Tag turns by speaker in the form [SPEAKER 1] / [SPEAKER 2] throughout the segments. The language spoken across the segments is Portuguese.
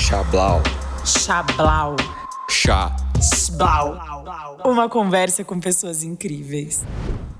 [SPEAKER 1] Chablau.
[SPEAKER 2] Chablau.
[SPEAKER 1] Chá.
[SPEAKER 2] Blau. Uma conversa com pessoas incríveis.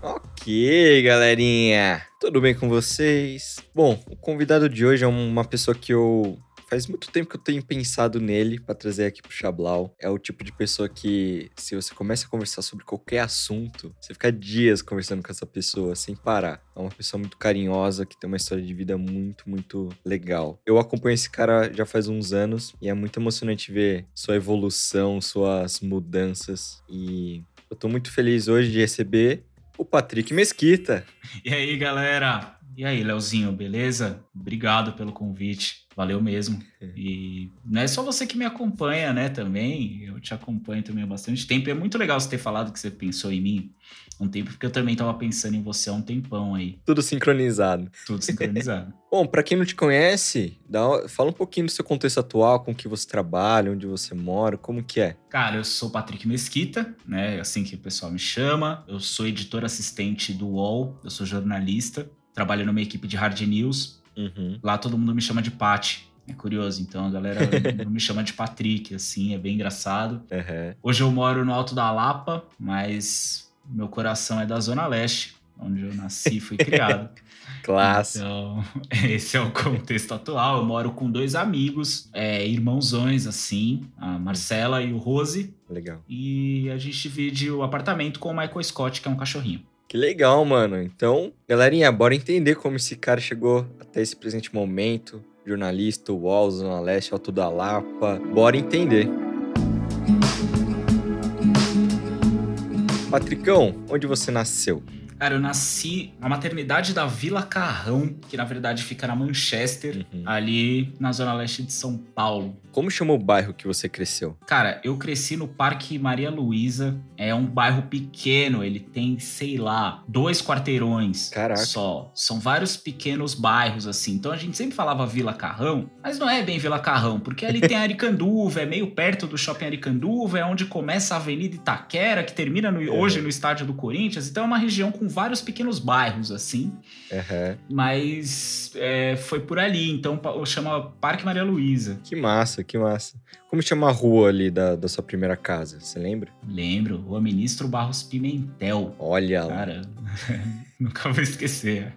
[SPEAKER 1] Ok, galerinha. Tudo bem com vocês? Bom, o convidado de hoje é uma pessoa que eu Faz muito tempo que eu tenho pensado nele para trazer aqui pro Chablau. É o tipo de pessoa que, se você começa a conversar sobre qualquer assunto, você fica dias conversando com essa pessoa sem parar. É uma pessoa muito carinhosa, que tem uma história de vida muito, muito legal. Eu acompanho esse cara já faz uns anos e é muito emocionante ver sua evolução, suas mudanças. E eu tô muito feliz hoje de receber o Patrick Mesquita.
[SPEAKER 3] E aí, galera? E aí, Leozinho, beleza? Obrigado pelo convite. Valeu mesmo. É. E não é só você que me acompanha, né, também. Eu te acompanho também há bastante tempo. E é muito legal você ter falado que você pensou em mim um tempo, porque eu também estava pensando em você há um tempão aí.
[SPEAKER 1] Tudo sincronizado.
[SPEAKER 3] Tudo sincronizado.
[SPEAKER 1] Bom, para quem não te conhece, dá, fala um pouquinho do seu contexto atual, com que você trabalha, onde você mora, como que é?
[SPEAKER 3] Cara, eu sou Patrick Mesquita, né? É assim que o pessoal me chama. Eu sou editor assistente do UOL, eu sou jornalista, trabalho numa equipe de hard news Uhum. Lá todo mundo me chama de Pat. É curioso, então a galera me chama de Patrick, assim, é bem engraçado. Uhum. Hoje eu moro no Alto da Lapa, mas meu coração é da Zona Leste, onde eu nasci e fui criado.
[SPEAKER 1] Clássico.
[SPEAKER 3] Então, esse é o contexto atual. Eu moro com dois amigos, é, irmãozões, assim, a Marcela e o Rose.
[SPEAKER 1] Legal.
[SPEAKER 3] E a gente divide o apartamento com o Michael Scott, que é um cachorrinho.
[SPEAKER 1] Que legal, mano. Então, galerinha, bora entender como esse cara chegou até esse presente momento. Jornalista, UOL, Zona Leste, Alto da Lapa. Bora entender. Patricão, onde você nasceu?
[SPEAKER 3] Cara, eu nasci na maternidade da Vila Carrão, que na verdade fica na Manchester, uhum. ali na zona leste de São Paulo.
[SPEAKER 1] Como chama o bairro que você cresceu?
[SPEAKER 3] Cara, eu cresci no Parque Maria Luísa. É um bairro pequeno, ele tem, sei lá, dois quarteirões
[SPEAKER 1] Caraca.
[SPEAKER 3] só. São vários pequenos bairros, assim. Então a gente sempre falava Vila Carrão, mas não é bem Vila Carrão, porque ali tem Aricanduva, é meio perto do shopping Aricanduva, é onde começa a Avenida Itaquera, que termina no, hoje no estádio do Corinthians. Então é uma região com vários pequenos bairros, assim.
[SPEAKER 1] Uhum.
[SPEAKER 3] Mas é, foi por ali, então chama Parque Maria Luísa.
[SPEAKER 1] Que massa, que massa. Como chama a rua ali da, da sua primeira casa? Você lembra?
[SPEAKER 3] Lembro, Rua Ministro Barros Pimentel.
[SPEAKER 1] Olha
[SPEAKER 3] Cara, nunca vou esquecer.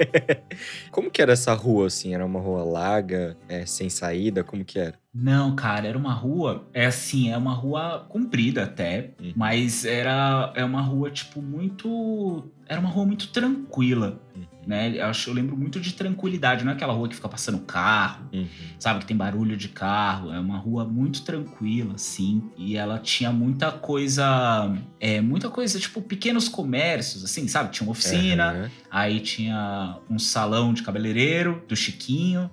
[SPEAKER 1] Como que era essa rua, assim? Era uma rua larga, é, sem saída? Como que era?
[SPEAKER 3] Não, cara, era uma rua, é assim, é uma rua comprida até, uhum. mas era é uma rua tipo muito, era uma rua muito tranquila, uhum. né? Eu acho, eu lembro muito de tranquilidade, não é aquela rua que fica passando carro, uhum. sabe que tem barulho de carro, é uma rua muito tranquila, assim, e ela tinha muita coisa, é muita coisa tipo pequenos comércios, assim, sabe? Tinha uma oficina, aí tinha um salão de cabeleireiro do Chiquinho.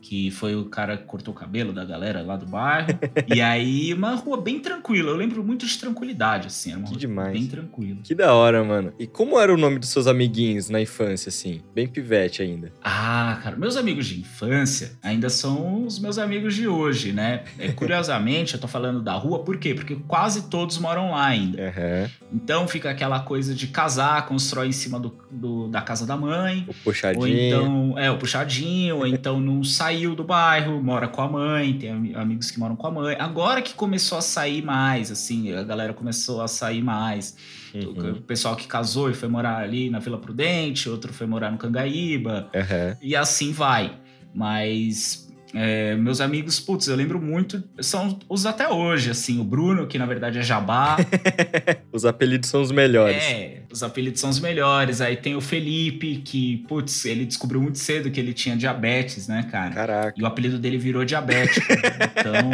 [SPEAKER 3] Que foi o cara que cortou o cabelo da galera lá do bairro. e aí, uma rua bem tranquila. Eu lembro muito de tranquilidade, assim. Era uma
[SPEAKER 1] que
[SPEAKER 3] rua
[SPEAKER 1] demais.
[SPEAKER 3] bem tranquila.
[SPEAKER 1] Que da hora, mano. E como era o nome dos seus amiguinhos na infância, assim? Bem pivete ainda.
[SPEAKER 3] Ah, cara, meus amigos de infância ainda são os meus amigos de hoje, né? É, curiosamente, eu tô falando da rua, por quê? Porque quase todos moram lá ainda.
[SPEAKER 1] Uhum.
[SPEAKER 3] Então fica aquela coisa de casar, constrói em cima do, do da casa da mãe.
[SPEAKER 1] O puxadinho. Ou
[SPEAKER 3] então, é, o puxadinho, ou então não sai saiu do bairro, mora com a mãe, tem amigos que moram com a mãe. Agora que começou a sair mais, assim, a galera começou a sair mais. Uhum. O pessoal que casou e foi morar ali na Vila Prudente, outro foi morar no Cangaíba.
[SPEAKER 1] Uhum.
[SPEAKER 3] E assim vai. Mas é, meus amigos, putz, eu lembro muito, são os até hoje, assim, o Bruno, que na verdade é Jabá.
[SPEAKER 1] os apelidos são os melhores.
[SPEAKER 3] É, os apelidos são os melhores. Aí tem o Felipe, que, putz, ele descobriu muito cedo que ele tinha diabetes, né, cara?
[SPEAKER 1] Caraca.
[SPEAKER 3] E o apelido dele virou diabético. então,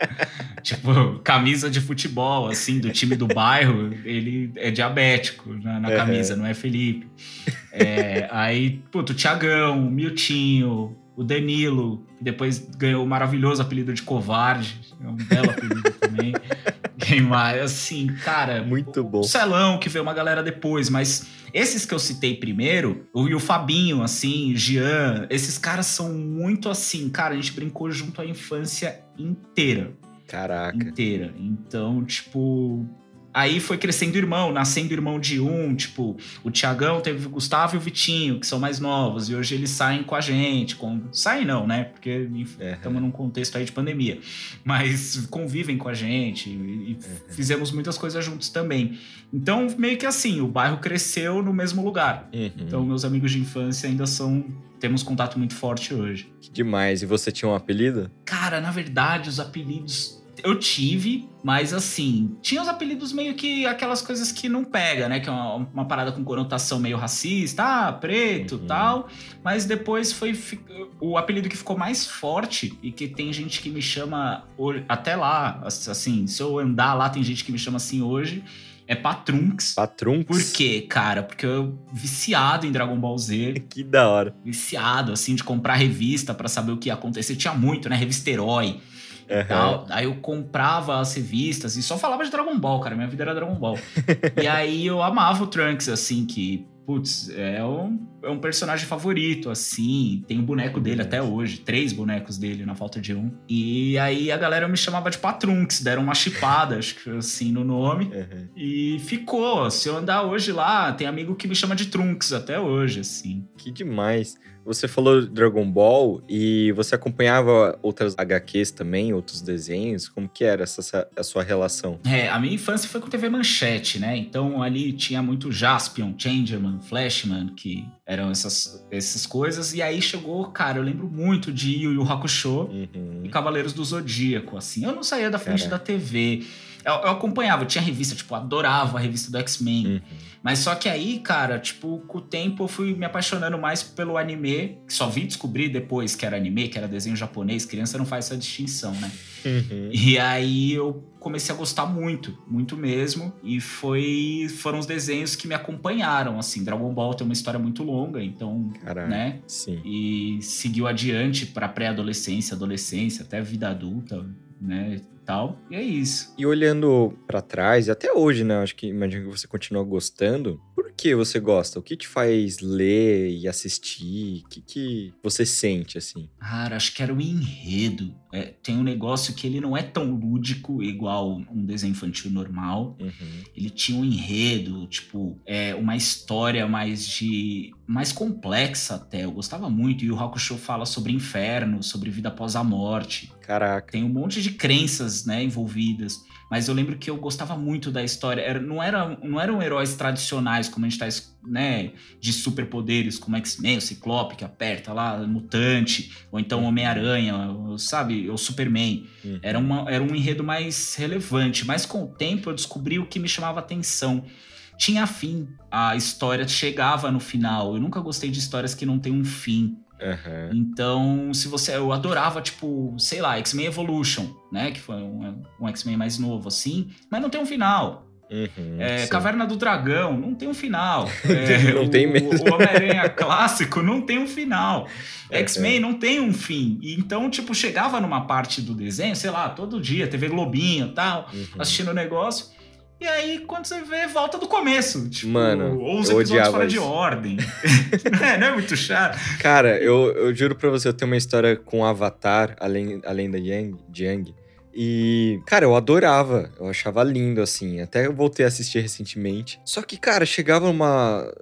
[SPEAKER 3] tipo, camisa de futebol, assim, do time do bairro, ele é diabético na, na camisa, não é Felipe. É, aí, putz, o Tiagão, o Miltinho, o Danilo, que depois ganhou o maravilhoso apelido de covarde. É um belo apelido também. Quem mais? Assim, cara.
[SPEAKER 1] Muito bom. O
[SPEAKER 3] Celão, que veio uma galera depois, mas esses que eu citei primeiro, o, e o Fabinho, assim, Jean, esses caras são muito assim, cara, a gente brincou junto a infância inteira.
[SPEAKER 1] Caraca.
[SPEAKER 3] Inteira. Então, tipo, Aí foi crescendo irmão, nascendo irmão de um, tipo, o Tiagão teve o Gustavo e o Vitinho, que são mais novos, e hoje eles saem com a gente. Com... Saem não, né? Porque estamos num contexto aí de pandemia. Mas convivem com a gente e, fizemos muitas coisas juntos também. Então, meio que assim, o bairro cresceu no mesmo lugar. Uhum. Então, meus amigos de infância ainda são temos contato muito forte hoje.
[SPEAKER 1] Que demais. E você tinha um apelido?
[SPEAKER 3] Cara, na verdade, os apelidos eu tive, mas assim, tinha os apelidos meio que aquelas coisas que não pega, né? Que é uma, uma parada com conotação meio racista, ah, preto uhum. tal. Mas depois foi o apelido que ficou mais forte e que tem gente que me chama até lá, assim, se eu andar lá, tem gente que me chama assim hoje é Patrunks.
[SPEAKER 1] Patrunks?
[SPEAKER 3] Por quê, cara? Porque eu viciado em Dragon Ball Z.
[SPEAKER 1] que da hora.
[SPEAKER 3] Viciado, assim, de comprar revista para saber o que ia acontecer. Tinha muito, né? Revista Herói. Uhum. Tal. Aí eu comprava as revistas e só falava de Dragon Ball, cara. Minha vida era Dragon Ball. e aí eu amava o Trunks, assim, que putz, é um, é um personagem favorito, assim. Tem o um boneco dele até hoje, três bonecos dele, na falta de um. E aí a galera me chamava de Patrunks, deram uma chipada, acho que assim, no nome. Uhum. E ficou. Se eu andar hoje lá, tem amigo que me chama de Trunks até hoje, assim.
[SPEAKER 1] Que demais. Você falou Dragon Ball e você acompanhava outras HQs também, outros desenhos? Como que era essa, a sua relação?
[SPEAKER 3] É, a minha infância foi com TV Manchete, né? Então ali tinha muito Jaspion, Changerman, Flashman, que eram essas, essas coisas. E aí chegou, cara, eu lembro muito de Yu Yu Hakusho uhum. e Cavaleiros do Zodíaco, assim. Eu não saía da frente Caraca. da TV. Eu, eu, acompanhava, tinha revista, tipo, adorava a revista do X-Men. Uhum. Mas só que aí, cara, tipo, com o tempo eu fui me apaixonando mais pelo anime, que só vi descobrir depois que era anime, que era desenho japonês. Criança não faz essa distinção, né? Uhum. E aí eu comecei a gostar muito, muito mesmo. E foi foram os desenhos que me acompanharam, assim. Dragon Ball tem uma história muito longa, então, né?
[SPEAKER 1] Sim.
[SPEAKER 3] E seguiu adiante para pré-adolescência, adolescência, até vida adulta, né? Tal. E é isso.
[SPEAKER 1] E olhando para trás, e até hoje, né? Acho que imagino que você continua gostando. Por que você gosta? O que te faz ler e assistir? O que, que você sente, assim?
[SPEAKER 3] Cara, acho que era o enredo. É, tem um negócio que ele não é tão lúdico igual um desenho infantil normal. Uhum. Ele tinha um enredo, tipo, é, uma história mais de mais complexa até. Eu gostava muito. E o Hakusho fala sobre inferno, sobre vida após a morte.
[SPEAKER 1] Caraca.
[SPEAKER 3] Tem um monte de crenças, né, envolvidas. Mas eu lembro que eu gostava muito da história. Era, não, era, não eram heróis tradicionais, como a gente tá, né, de superpoderes, como X-Men, o Ciclope que aperta lá, Mutante, ou então Homem-Aranha, sabe, o Superman. Uhum. Era, uma, era um enredo mais relevante. Mas com o tempo eu descobri o que me chamava atenção tinha fim. A história chegava no final. Eu nunca gostei de histórias que não tem um fim. Uhum. Então, se você. Eu adorava, tipo, sei lá, X-Men Evolution, né? Que foi um, um X-Men mais novo, assim, mas não tem um final. Uhum, é, Caverna do Dragão não tem um final.
[SPEAKER 1] É, não o, tem mesmo.
[SPEAKER 3] O Homem-Aranha clássico não tem um final. É, X-Men não tem um fim. E então, tipo, chegava numa parte do desenho, sei lá, todo dia, TV Globinho e tal, uhum. assistindo o negócio. E aí, quando você vê, volta do começo. Tipo,
[SPEAKER 1] Mano,
[SPEAKER 3] ou os episódios fora isso. de ordem. não, é, não é muito chato.
[SPEAKER 1] Cara, eu, eu juro pra você, eu tenho uma história com Avatar, além, além da Yang, Yang e, cara, eu adorava. Eu achava lindo, assim. Até eu voltei a assistir recentemente. Só que, cara, chegava numa,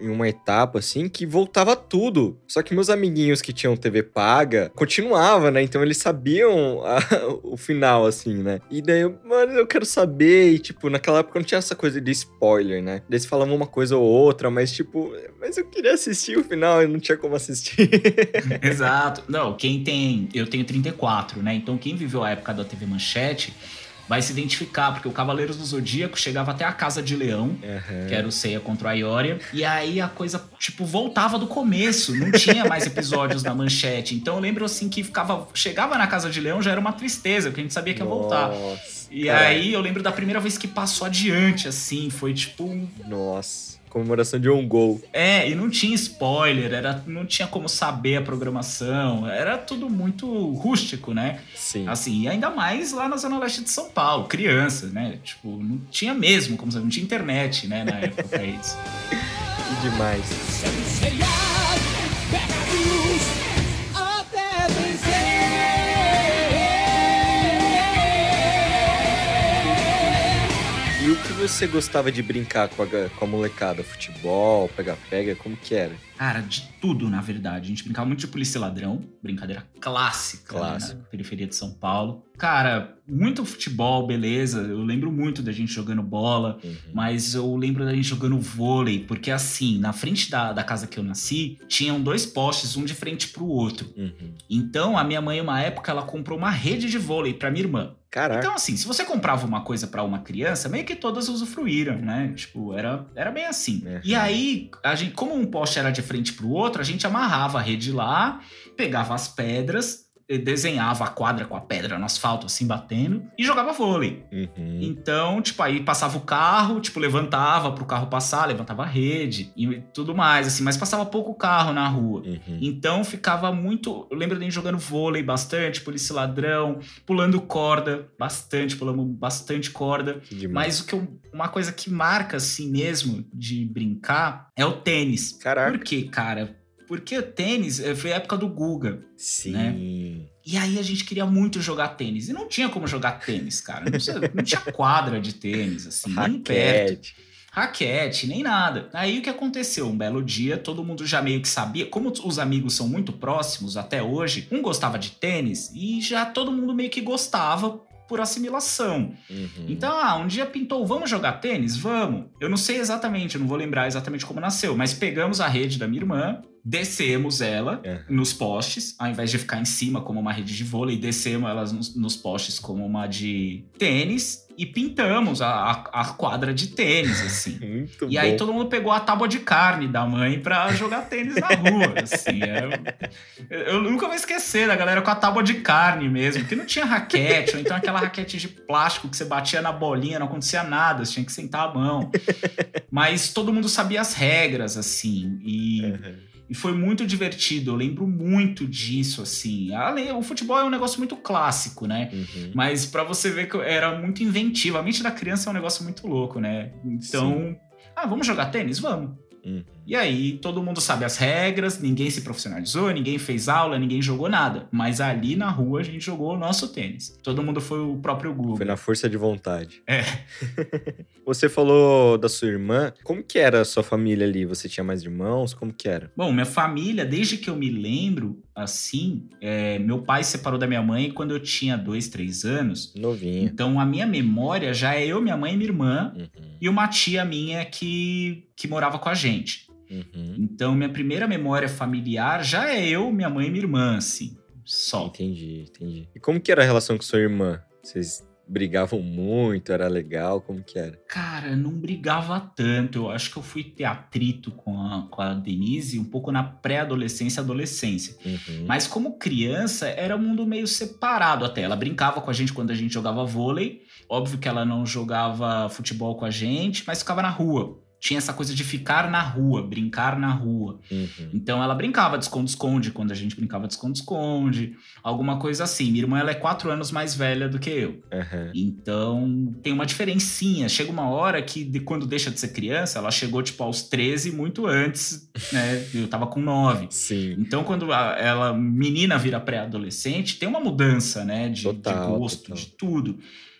[SPEAKER 1] em uma etapa, assim, que voltava tudo. Só que meus amiguinhos que tinham TV paga continuava, né? Então eles sabiam a, o final, assim, né? E daí, eu, mano, eu quero saber. E, tipo, naquela época não tinha essa coisa de spoiler, né? Eles falavam uma coisa ou outra, mas, tipo, mas eu queria assistir o final e não tinha como assistir.
[SPEAKER 3] Exato. Não, quem tem. Eu tenho 34, né? Então quem viveu a época da TV TV Manchete, vai se identificar, porque o Cavaleiros do Zodíaco chegava até a Casa de Leão, uhum. que era o Seiya contra a Ioria, e aí a coisa, tipo, voltava do começo, não tinha mais episódios na manchete. Então eu lembro assim que ficava. Chegava na Casa de Leão já era uma tristeza, porque a gente sabia que ia voltar. Nossa, e aí eu lembro da primeira vez que passou adiante, assim, foi tipo.
[SPEAKER 1] Nossa comemoração de um gol.
[SPEAKER 3] É, e não tinha spoiler, era, não tinha como saber a programação, era tudo muito rústico, né?
[SPEAKER 1] Sim.
[SPEAKER 3] Assim, e ainda mais lá na Zona Leste de São Paulo, criança, né? Tipo, não tinha mesmo, como não tinha internet, né, na época pra isso.
[SPEAKER 1] que demais. Você gostava de brincar com a, com a molecada? Futebol, pega-pega, como que era?
[SPEAKER 3] Cara, de tudo, na verdade. A gente brincava muito de polícia e ladrão, brincadeira clássica
[SPEAKER 1] Clássico.
[SPEAKER 3] Né, na periferia de São Paulo. Cara, muito futebol, beleza. Eu lembro muito da gente jogando bola,
[SPEAKER 1] Uhum.
[SPEAKER 3] mas eu lembro da gente jogando vôlei, porque assim, na frente da, da casa que eu nasci, tinham dois postes, um de frente pro outro.
[SPEAKER 1] Uhum.
[SPEAKER 3] Então, a minha mãe, uma época, ela comprou uma rede de vôlei pra minha irmã.
[SPEAKER 1] Caraca.
[SPEAKER 3] Então, assim, se você comprava uma coisa pra uma criança, meio que todas usufruíram, né? Tipo, era, era bem assim.
[SPEAKER 1] Uhum.
[SPEAKER 3] E aí, a gente, como um poste era de frente pro outro, a gente amarrava a rede lá, pegava as pedras, desenhava a quadra com a pedra no asfalto, assim, batendo, e jogava vôlei.
[SPEAKER 1] Uhum.
[SPEAKER 3] Então, tipo, aí passava o carro, tipo, levantava pro carro passar, levantava a rede e tudo mais, assim, mas passava pouco carro na rua.
[SPEAKER 1] Uhum.
[SPEAKER 3] Então ficava muito. Eu lembro de gente jogando vôlei bastante, polícia ladrão, pulando corda, bastante, pulando bastante corda. Mas o que eu- uma coisa que marca assim mesmo de brincar é o tênis.
[SPEAKER 1] Caraca.
[SPEAKER 3] Por quê, cara? Porque o tênis eh, foi a época do Guga.
[SPEAKER 1] Sim.
[SPEAKER 3] né? E aí a gente queria muito jogar tênis. E não tinha como jogar tênis, cara. Não, tinha- não tinha quadra de tênis, assim, nem perto
[SPEAKER 1] Raquete.
[SPEAKER 3] raquete, nem nada. Aí o que aconteceu? Um belo dia, todo mundo já meio que sabia. Como os amigos são muito próximos até hoje, um gostava de tênis e já todo mundo meio que gostava por assimilação.
[SPEAKER 1] Uhum.
[SPEAKER 3] Então, ah, um dia pintou, vamos jogar tênis? Vamos. Eu não sei exatamente, eu não vou lembrar exatamente como nasceu, mas pegamos a rede da minha irmã, descemos ela
[SPEAKER 1] É.
[SPEAKER 3] nos postes, ao invés de ficar em cima como uma rede de vôlei, descemos elas nos, nos postes como uma de tênis e pintamos a, a- a quadra de tênis, assim.
[SPEAKER 1] Muito
[SPEAKER 3] E
[SPEAKER 1] bom.
[SPEAKER 3] aí todo mundo pegou a tábua de carne da mãe pra jogar tênis na rua, assim. era- Eu nunca vou esquecer da galera com a tábua de carne mesmo, porque não tinha raquete, ou então aquela raquete de plástico que você batia na bolinha, não acontecia nada, você tinha que sentar a mão. Mas todo mundo sabia as regras, assim, e...
[SPEAKER 1] Uhum.
[SPEAKER 3] E foi muito divertido, eu lembro muito disso, assim. O futebol é um negócio muito clássico, né?
[SPEAKER 1] Uhum.
[SPEAKER 3] Mas pra você ver que era muito inventivo. A mente da criança é um negócio muito louco, né? Então, ah, vamos jogar tênis? Vamos.
[SPEAKER 1] Uhum.
[SPEAKER 3] E aí, todo mundo sabe as regras, ninguém se profissionalizou, ninguém fez aula, ninguém jogou nada. Mas ali na rua a gente jogou o nosso tênis. Todo mundo foi o próprio Google.
[SPEAKER 1] Foi na força de vontade.
[SPEAKER 3] É.
[SPEAKER 1] Você falou da sua irmã. Como que era a sua família ali? Você tinha mais irmãos? Como que era?
[SPEAKER 3] Bom, minha família, desde que eu me lembro, assim, é, meu pai se separou da minha mãe quando eu tinha dois, três anos.
[SPEAKER 1] Novinha.
[SPEAKER 3] Então a minha memória já é eu, minha mãe e minha irmã
[SPEAKER 1] Uhum.
[SPEAKER 3] e uma tia minha que, que morava com a gente.
[SPEAKER 1] Uhum.
[SPEAKER 3] Então minha primeira memória familiar já é eu, minha mãe e minha irmã, assim, só.
[SPEAKER 1] Entendi, entendi. E como que era a relação com sua irmã? Vocês brigavam muito? Era legal? Como que era?
[SPEAKER 3] Cara, não brigava tanto. Eu acho que eu fui ter atrito com a, com a Denise um pouco na pré-adolescência e adolescência.
[SPEAKER 1] Uhum.
[SPEAKER 3] Mas como criança, era um mundo meio separado até. Ela brincava com a gente quando a gente jogava vôlei. Óbvio que ela não jogava futebol com a gente, mas ficava na rua. Tinha essa coisa de ficar na rua, brincar na rua.
[SPEAKER 1] Uhum.
[SPEAKER 3] Então ela brincava de esconde-esconde quando a gente brincava de esconde-esconde, alguma coisa assim. Minha irmã ela é quatro anos mais velha do que eu.
[SPEAKER 1] Aham.
[SPEAKER 3] Então tem uma diferencinha. Chega uma hora que de- quando deixa de ser criança, ela chegou tipo aos 13 muito antes, né? Eu tava com 9.
[SPEAKER 1] Sim.
[SPEAKER 3] Então, quando a- ela, menina, vira pré-adolescente, tem uma mudança, né? De, de
[SPEAKER 1] Total,
[SPEAKER 3] gosto,
[SPEAKER 1] total.
[SPEAKER 3] de tudo.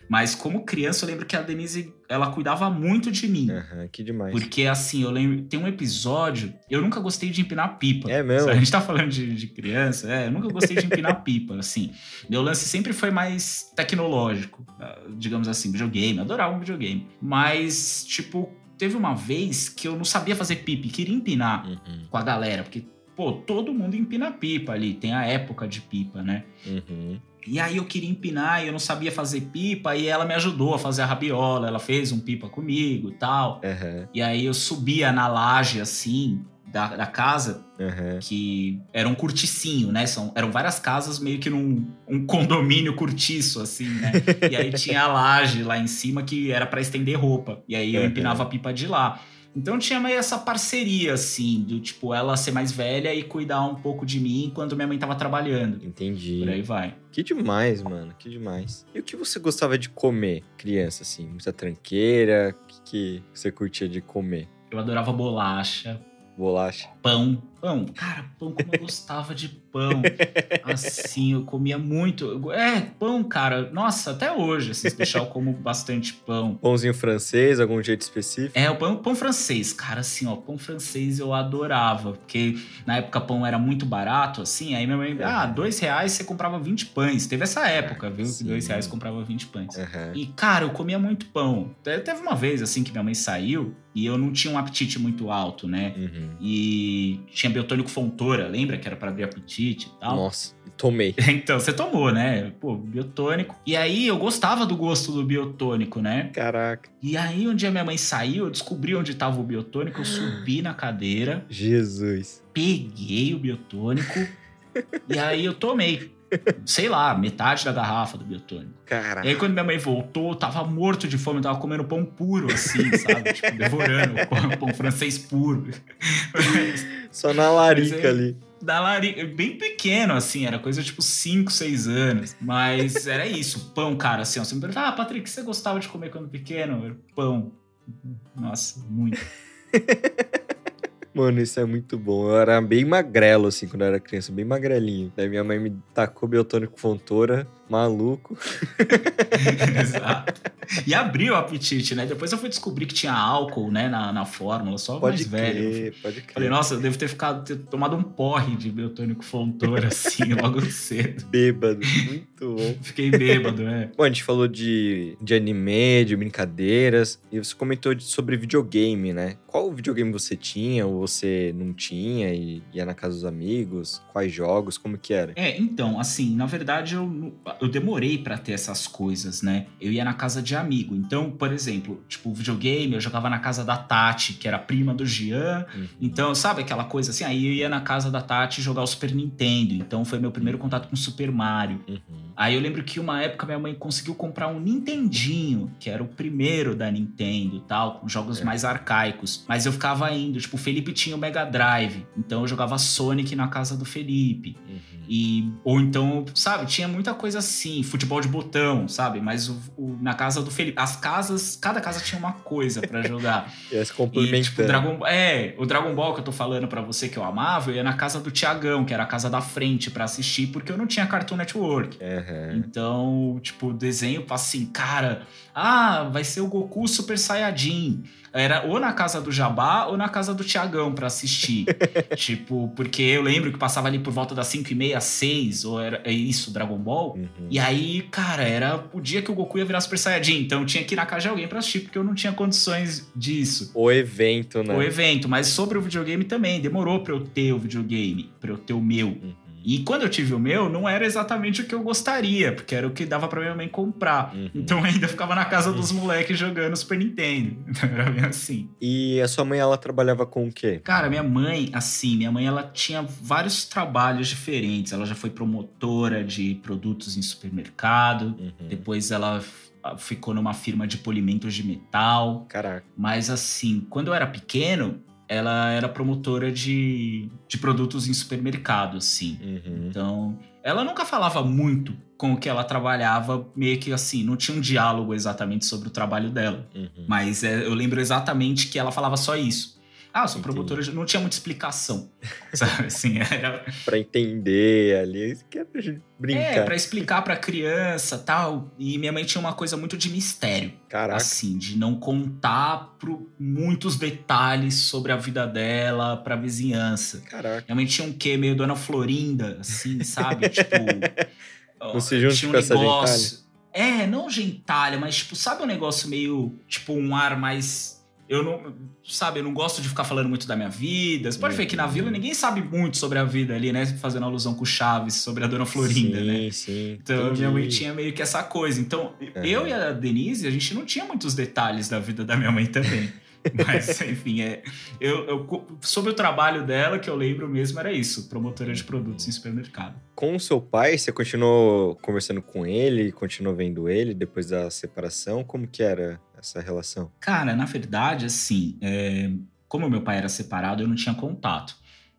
[SPEAKER 3] Mas como criança, eu lembro que a Denise, ela cuidava muito de mim.
[SPEAKER 1] Aham, que demais.
[SPEAKER 3] Porque, assim, eu lembro... Tem um episódio... Eu nunca gostei de empinar pipa.
[SPEAKER 1] É mesmo?
[SPEAKER 3] A gente tá falando de, de criança, é, eu nunca gostei de empinar pipa, assim. Meu lance sempre foi mais tecnológico, ah, digamos assim, videogame. Eu adorava um videogame. Mas, tipo, teve uma vez que eu não sabia fazer pipa e queria empinar
[SPEAKER 1] Uhum.
[SPEAKER 3] com a galera, porque, pô, todo mundo empina pipa ali, tem a época de pipa, né?
[SPEAKER 1] Uhum.
[SPEAKER 3] E aí eu queria empinar e eu não sabia fazer pipa, e ela me ajudou a fazer a rabiola, ela fez um pipa comigo e tal.
[SPEAKER 1] Aham.
[SPEAKER 3] E aí eu subia na laje, assim, da, da casa,
[SPEAKER 1] Aham.
[SPEAKER 3] que era um corticinho, né? São, eram várias casas meio que num um condomínio cortiço, assim, né? E aí tinha a laje lá em cima que era pra estender roupa. E aí eu
[SPEAKER 1] Uhum.
[SPEAKER 3] empinava a pipa de lá. Então tinha meio essa parceria, assim, do tipo, ela ser mais velha e cuidar um pouco de mim enquanto minha mãe tava trabalhando.
[SPEAKER 1] Entendi.
[SPEAKER 3] Por aí vai.
[SPEAKER 1] Que demais, mano. Que demais. E o que você gostava de comer, criança, assim? Muita tranqueira? O que, que você curtia de comer?
[SPEAKER 3] Eu adorava bolacha.
[SPEAKER 1] Bolacha?
[SPEAKER 3] Pão. Pão, cara, pão, como eu gostava de pão. Assim, eu comia muito. É, pão, cara. Nossa, até hoje, assim, se deixar eu como bastante pão.
[SPEAKER 1] Pãozinho francês, algum jeito específico?
[SPEAKER 3] É, o pão, pão francês, cara, assim, ó, pão francês eu adorava. Porque na época pão era muito barato, assim, aí minha mãe, ah, dois reais você comprava 20 pães. Teve essa época, viu? Sim. Dois reais comprava 20 pães. Uhum. E, cara, eu comia muito pão. Teve uma vez, assim, que minha mãe saiu e eu não tinha um apetite muito alto, né? Uhum. E tinha biotônico fontora, lembra? Que era para abrir apetite e tal.
[SPEAKER 1] Nossa, tomei.
[SPEAKER 3] então, você tomou, né? Pô, biotônico. E aí eu gostava do gosto do biotônico, né?
[SPEAKER 1] Caraca.
[SPEAKER 3] E aí um dia minha mãe saiu, eu descobri onde tava o biotônico, eu subi na cadeira.
[SPEAKER 1] Jesus.
[SPEAKER 3] Peguei o biotônico e aí eu tomei sei lá, metade da garrafa do biotônico.
[SPEAKER 1] Caraca.
[SPEAKER 3] E aí, quando minha mãe voltou, eu tava morto de fome, eu tava comendo pão puro, assim, sabe? tipo, devorando pão, pão francês puro.
[SPEAKER 1] Só na larica aí, ali.
[SPEAKER 3] Da larica, bem pequeno, assim, era coisa tipo 5, 6 anos. Mas era isso, pão, cara, assim, ó. Você me pergunta, ah, Patrick, o que você gostava de comer quando pequeno? Pão. Nossa, muito.
[SPEAKER 1] Mano, isso é muito bom. Eu era bem magrelo, assim, quando eu era criança, bem magrelinho. Daí minha mãe me tacou biotônico fontora, maluco.
[SPEAKER 3] Exato. E abriu o apetite, né? Depois eu fui descobrir que tinha álcool, né, na, na fórmula, só pode mais crer, velho.
[SPEAKER 1] Pode crer.
[SPEAKER 3] Falei, nossa, eu devo ter ficado, ter tomado um porre de biotônico fontora, assim, logo cedo.
[SPEAKER 1] Bêbado, muito bom.
[SPEAKER 3] Fiquei bêbado, é.
[SPEAKER 1] Bom, a gente falou de, de anime, de brincadeiras, e você comentou sobre videogame, né? Qual videogame você tinha ou você não tinha e ia na casa dos amigos? Quais jogos? Como que era?
[SPEAKER 3] É, então, assim, na verdade eu, eu demorei para ter essas coisas, né? Eu ia na casa de amigo. Então, por exemplo, tipo, videogame, eu jogava na casa da Tati, que era prima do Jean. Uhum. Então, sabe aquela coisa assim? Aí eu ia na casa da Tati jogar o Super Nintendo. Então foi meu primeiro contato com o Super Mario. Uhum. Aí eu lembro que uma época minha mãe conseguiu comprar um Nintendinho, que era o primeiro da Nintendo e tal, com jogos é. mais arcaicos. Mas eu ficava indo, tipo, o Felipe tinha o Mega Drive, então eu jogava Sonic na casa do Felipe. Uhum. E, ou então, sabe, tinha muita coisa assim, futebol de botão, sabe? Mas o, o, na casa do Felipe, as casas, cada casa tinha uma coisa para jogar.
[SPEAKER 1] e se complementando. E, tipo,
[SPEAKER 3] Dragon, é, o Dragon Ball que eu tô falando para você que eu amava, eu ia na casa do Tiagão, que era a casa da frente para assistir, porque eu não tinha Cartoon Network. Uhum. Então, tipo, desenho assim, cara, ah, vai ser o Goku Super Saiyajin. Era ou na casa do Jabá ou na casa do Tiagão para assistir. tipo, porque eu lembro que passava ali por volta das 5 e meia, 6, ou era é isso, Dragon Ball. Uhum. E aí, cara, era o dia que o Goku ia virar Super Saiyajin. Então eu tinha que ir na casa de alguém pra assistir, porque eu não tinha condições disso.
[SPEAKER 1] O evento, né?
[SPEAKER 3] O evento, mas sobre o videogame também. Demorou pra eu ter o videogame, pra eu ter o meu. Uhum. E quando eu tive o meu, não era exatamente o que eu gostaria, porque era o que dava pra minha mãe comprar. Uhum. Então eu ainda ficava na casa dos uhum. moleques jogando Super Nintendo. Então era bem assim.
[SPEAKER 1] E a sua mãe, ela trabalhava com o quê?
[SPEAKER 3] Cara, minha mãe, assim, minha mãe, ela tinha vários trabalhos diferentes. Ela já foi promotora de produtos em supermercado, uhum. depois ela ficou numa firma de polimentos de metal.
[SPEAKER 1] Caraca.
[SPEAKER 3] Mas assim, quando eu era pequeno, ela era promotora de, de produtos em supermercado, assim. Uhum. Então, ela nunca falava muito com o que ela trabalhava, meio que assim, não tinha um diálogo exatamente sobre o trabalho dela. Uhum. Mas é, eu lembro exatamente que ela falava só isso. Ah, sou promotora, não tinha muita explicação. Sabe assim, era.
[SPEAKER 1] pra entender ali, que é pra brincar. É,
[SPEAKER 3] pra explicar pra criança tal. E minha mãe tinha uma coisa muito de mistério.
[SPEAKER 1] Caraca.
[SPEAKER 3] Assim, de não contar pro muitos detalhes sobre a vida dela pra vizinhança.
[SPEAKER 1] Caraca.
[SPEAKER 3] Minha mãe tinha um quê? Meio Dona Florinda, assim, sabe? tipo.
[SPEAKER 1] Não se junte um gentalha.
[SPEAKER 3] É, não gentalha, mas, tipo, sabe um negócio meio. Tipo, um ar mais eu não, sabe, eu não gosto de ficar falando muito da minha vida. Você pode ver que na vila ninguém sabe muito sobre a vida ali, né? Fazendo alusão com o Chaves, sobre a Dona Florinda,
[SPEAKER 1] sim,
[SPEAKER 3] né?
[SPEAKER 1] Sim,
[SPEAKER 3] Então entendi. minha mãe tinha meio que essa coisa. Então, uhum. eu e a Denise, a gente não tinha muitos detalhes da vida da minha mãe também. Mas, enfim, é, eu, eu, sobre o trabalho dela, que eu lembro mesmo, era isso: promotora de produtos em supermercado.
[SPEAKER 1] Com o seu pai, você continuou conversando com ele, continuou vendo ele depois da separação? Como que era essa relação?
[SPEAKER 3] Cara, na verdade, assim, é, como meu pai era separado, eu não tinha contato.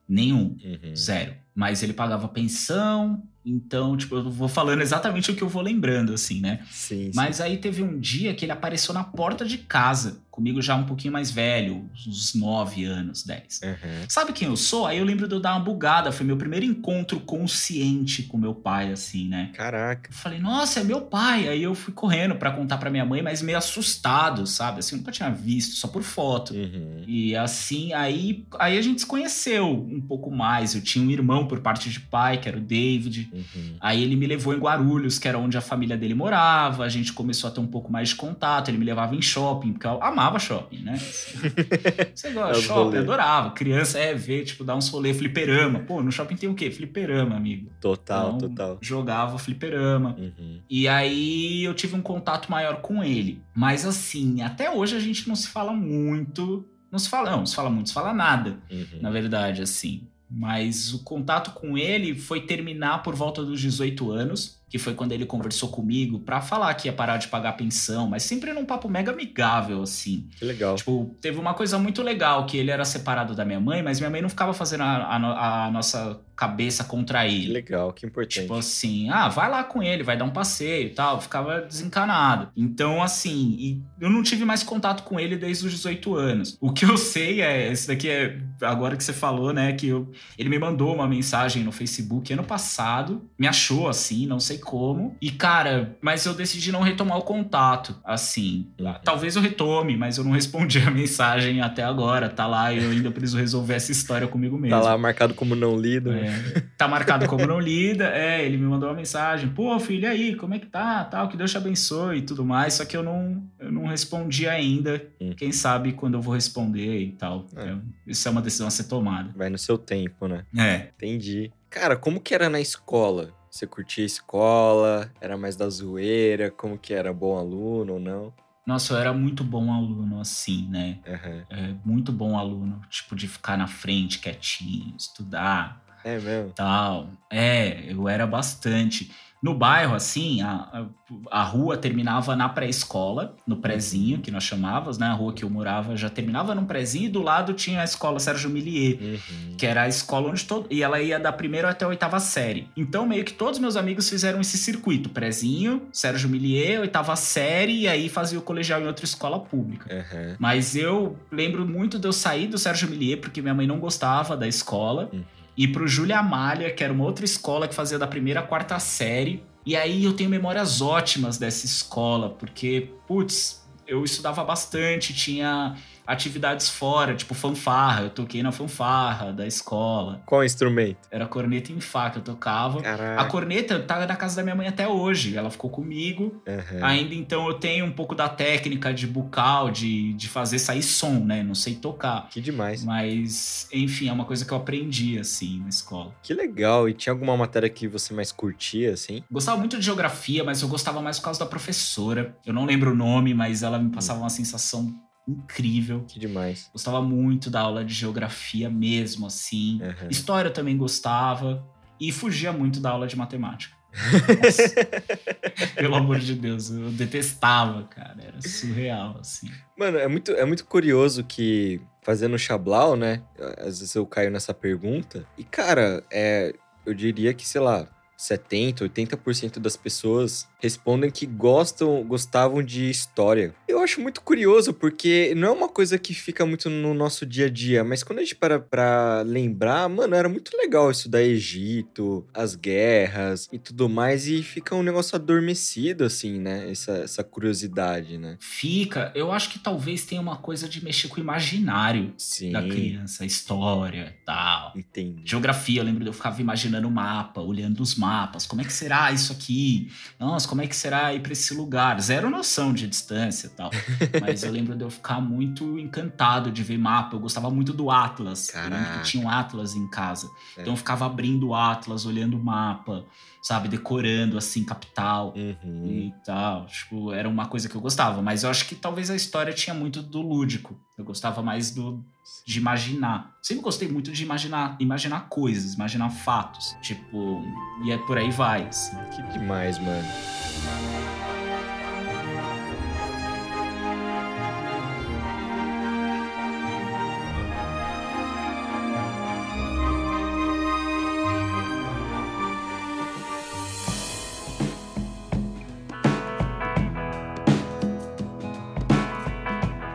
[SPEAKER 3] Nenhum. Uhum. Zero. mas ele pagava pensão, então, tipo, eu vou falando exatamente o que eu vou lembrando, assim, né?
[SPEAKER 1] Sim, sim.
[SPEAKER 3] Mas aí teve um dia que ele apareceu na porta de casa, comigo já um pouquinho mais velho, uns 9 anos, 10.
[SPEAKER 1] Uhum.
[SPEAKER 3] Sabe quem eu sou? Aí eu lembro de eu dar uma bugada, foi meu primeiro encontro consciente com meu pai, assim, né?
[SPEAKER 1] Caraca.
[SPEAKER 3] Eu falei, nossa, é meu pai. Aí eu fui correndo pra contar pra minha mãe, mas meio assustado, sabe? Assim, eu nunca tinha visto, só por foto.
[SPEAKER 1] Uhum.
[SPEAKER 3] E assim, aí, aí a gente se conheceu um pouco mais. Eu tinha um irmão por parte de pai, que era o David.
[SPEAKER 1] Uhum.
[SPEAKER 3] Aí ele me levou em Guarulhos, que era onde a família dele morava. A gente começou a ter um pouco mais de contato. Ele me levava em shopping, porque eu amava shopping, né? Você gosta
[SPEAKER 1] É
[SPEAKER 3] de shopping? Eu adorava. Criança é ver, tipo, dar uns rolê fliperama. Pô, no shopping tem o quê? Fliperama, amigo.
[SPEAKER 1] Total,
[SPEAKER 3] Então,
[SPEAKER 1] total.
[SPEAKER 3] Jogava fliperama.
[SPEAKER 1] Uhum.
[SPEAKER 3] E aí eu tive um contato maior com ele. Mas assim, até hoje a gente não se fala muito. Não se fala, não, se fala muito, se fala nada,
[SPEAKER 1] Uhum.
[SPEAKER 3] na verdade, assim. Mas o contato com ele foi terminar por volta dos 18 anos, que foi quando ele conversou comigo pra falar que ia parar de pagar pensão, mas sempre num papo mega amigável, assim.
[SPEAKER 1] Que legal.
[SPEAKER 3] Tipo, teve uma coisa muito legal, que ele era separado da minha mãe, mas minha mãe não ficava fazendo a, a a nossa cabeça contra ele.
[SPEAKER 1] legal, que importante.
[SPEAKER 3] Tipo assim, ah, vai lá com ele, vai dar um passeio e tal. Ficava desencanado. Então, assim, e eu não tive mais contato com ele desde os 18 anos. O que eu sei é, esse daqui é, agora que você falou, né, que eu- ele me mandou uma mensagem no Facebook ano passado, me achou assim, não sei como. E, cara, mas eu decidi não retomar o contato, assim.
[SPEAKER 1] Uhum.
[SPEAKER 3] Talvez eu retome, mas eu não respondi a mensagem até agora. Tá lá, eu ainda preciso resolver essa história comigo mesmo.
[SPEAKER 1] Tá lá marcado como não lido. né?
[SPEAKER 3] É, tá marcado como não lida. É, ele me mandou uma mensagem. Pô, filho, e aí, como é que tá? Tal, que Deus te abençoe e tudo mais. Só que eu não, eu não respondi ainda.
[SPEAKER 1] Hum.
[SPEAKER 3] Quem sabe quando eu vou responder e tal.
[SPEAKER 1] É.
[SPEAKER 3] É, isso é uma decisão a ser tomada.
[SPEAKER 1] Vai no seu tempo, né?
[SPEAKER 3] É.
[SPEAKER 1] Entendi. Cara, como que era na escola? Você curtia a escola? Era mais da zoeira? Como que era? Bom aluno ou não?
[SPEAKER 3] Nossa, eu era muito bom aluno, assim, né?
[SPEAKER 1] Aham.
[SPEAKER 3] É, muito bom aluno. Tipo, de ficar na frente, quietinho, estudar.
[SPEAKER 1] É mesmo?
[SPEAKER 3] tal. É, eu era bastante. No bairro, assim, a, a, rua terminava na pré-escola, no prézinho, que nós chamávamos, né? A rua que eu morava já terminava num prézinho e do lado tinha a escola Sérgio Millier.
[SPEAKER 1] Uhum.
[SPEAKER 3] Que era a escola onde todo. E ela ia da primeira até a oitava série. Então, meio que todos meus amigos fizeram esse circuito: prézinho, Sérgio Millier, oitava série, e aí fazia o colegial em outra escola pública.
[SPEAKER 1] Aham.
[SPEAKER 3] Mas eu lembro muito de eu sair do Sérgio Millier, porque minha mãe não gostava da escola,
[SPEAKER 1] Uhum.
[SPEAKER 3] E pro Júlia Amália, que era uma outra escola que fazia da primeira à quarta série. E aí eu tenho memórias ótimas dessa escola, porque, putz, eu estudava bastante, tinha atividades fora, tipo fanfarra, eu toquei na fanfarra da escola.
[SPEAKER 1] Qual instrumento?
[SPEAKER 3] Era corneta em Fá que eu tocava. A
[SPEAKER 1] Caraca.
[SPEAKER 3] corneta tá na casa da minha mãe até hoje, ela ficou comigo.
[SPEAKER 1] Aham.
[SPEAKER 3] Ainda então eu tenho um pouco da técnica de bucal, de, de fazer sair som, né? Não sei tocar.
[SPEAKER 1] Que demais.
[SPEAKER 3] Mas, enfim, é uma coisa que eu aprendi, assim, na escola.
[SPEAKER 1] Que legal. E tinha alguma matéria que você mais curtia, assim?
[SPEAKER 3] Gostava muito de geografia, mas eu gostava mais por causa da professora. Eu não lembro o nome, mas ela me passava uma sensação incrível.
[SPEAKER 1] Que demais.
[SPEAKER 3] Gostava muito da aula de geografia mesmo, assim.
[SPEAKER 1] Aham.
[SPEAKER 3] História eu também gostava. E fugia muito da aula de matemática. Pelo amor de Deus, eu detestava, cara. Era surreal, assim.
[SPEAKER 1] Mano, é muito, é muito curioso que fazendo Xablau, né? Às vezes eu caio nessa pergunta. E, cara, é, eu diria que, sei lá, 70, 80% das pessoas respondem que gostam, gostavam de história. Eu acho muito curioso, porque não é uma coisa que fica muito no nosso dia a dia, mas quando a gente para pra lembrar, mano, era muito legal estudar Egito, as guerras e tudo mais, e fica um negócio adormecido, assim, né? Essa, essa curiosidade, né?
[SPEAKER 3] Fica, eu acho que talvez tenha uma coisa de mexer com o imaginário
[SPEAKER 1] Sim.
[SPEAKER 3] da criança, história e tal.
[SPEAKER 1] Entendi.
[SPEAKER 3] Geografia, eu lembro de eu ficava imaginando o mapa, olhando os mapas. Como é que será isso aqui? Nossa, como é que será ir pra esse lugar? Zero noção de distância e tal. Mas eu lembro de eu ficar muito encantado de ver mapa. Eu gostava muito do Atlas. Eu lembro
[SPEAKER 1] Caraca.
[SPEAKER 3] que tinha um Atlas em casa.
[SPEAKER 1] É.
[SPEAKER 3] Então eu ficava abrindo o Atlas, olhando o mapa, sabe? Decorando, assim, capital
[SPEAKER 1] Uhum.
[SPEAKER 3] e tal. Tipo, era uma coisa que eu gostava. Mas eu acho que talvez a história tinha muito do lúdico. Eu gostava mais do de imaginar. Sempre gostei muito de imaginar, imaginar coisas, imaginar fatos. Tipo, e é por aí vai, assim.
[SPEAKER 1] Que demais, mano.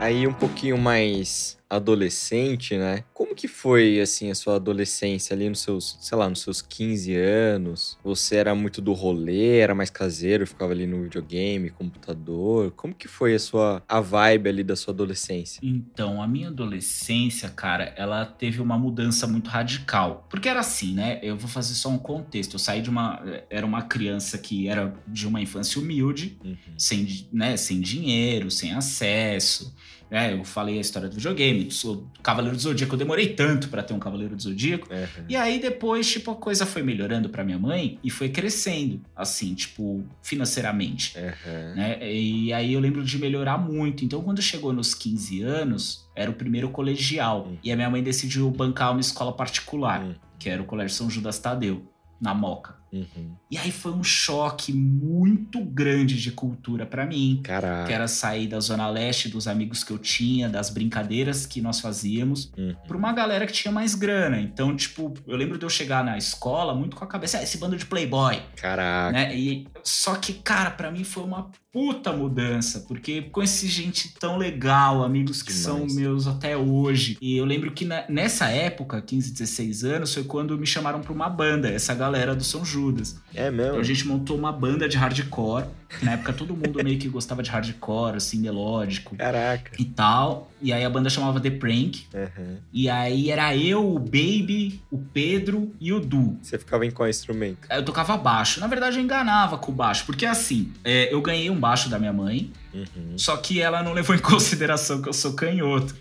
[SPEAKER 1] Aí um pouquinho mais adolescente, né? Como que foi, assim, a sua adolescência ali nos seus, sei lá, nos seus 15 anos? Você era muito do rolê, era mais caseiro, ficava ali no videogame, computador? Como que foi a sua, a vibe ali da sua adolescência?
[SPEAKER 3] Então, a minha adolescência, cara, ela teve uma mudança muito radical. Porque era assim, né? Eu vou fazer só um contexto. Eu saí de uma, era uma criança que era de uma infância humilde, uhum. sem, né, sem dinheiro, sem acesso, é, eu falei a história do videogame, sou Cavaleiro do Zodíaco, eu demorei tanto para ter um Cavaleiro do Zodíaco. Uhum. E aí depois, tipo, a coisa foi melhorando para minha mãe e foi crescendo, assim, tipo, financeiramente. Uhum. Né? E aí eu lembro de melhorar muito. Então, quando chegou nos 15 anos, era o primeiro colegial. Uhum. E a minha mãe decidiu bancar uma escola particular, hum. que era o Colégio São Judas Tadeu, na Moca. Uhum. E aí foi um choque muito grande de cultura para mim.
[SPEAKER 1] Caraca.
[SPEAKER 3] Que era sair da Zona Leste, dos amigos que eu tinha, das brincadeiras que nós fazíamos, uhum. pra uma galera que tinha mais grana. Então, tipo, eu lembro de eu chegar na escola muito com a cabeça, ah, esse bando de playboy.
[SPEAKER 1] Caraca.
[SPEAKER 3] Né? E, só que, cara, para mim foi uma puta mudança, porque conheci gente tão legal, amigos que são meus até hoje. E eu lembro que na, nessa época, 15, 16 anos, foi quando me chamaram pra uma banda, essa galera do São Judas.
[SPEAKER 1] É mesmo? Então
[SPEAKER 3] a gente montou uma banda de hardcore na época todo mundo meio que gostava de hardcore, assim, melódico.
[SPEAKER 1] Caraca.
[SPEAKER 3] E tal. E aí a banda chamava The Prank. Uhum. E aí era eu, o Baby, o Pedro e o Du.
[SPEAKER 1] Você ficava em qual instrumento?
[SPEAKER 3] Eu tocava baixo. Na verdade, eu enganava com o baixo. Porque assim, é, eu ganhei um baixo da minha mãe. Uhum. Só que ela não levou em consideração que eu sou canhoto.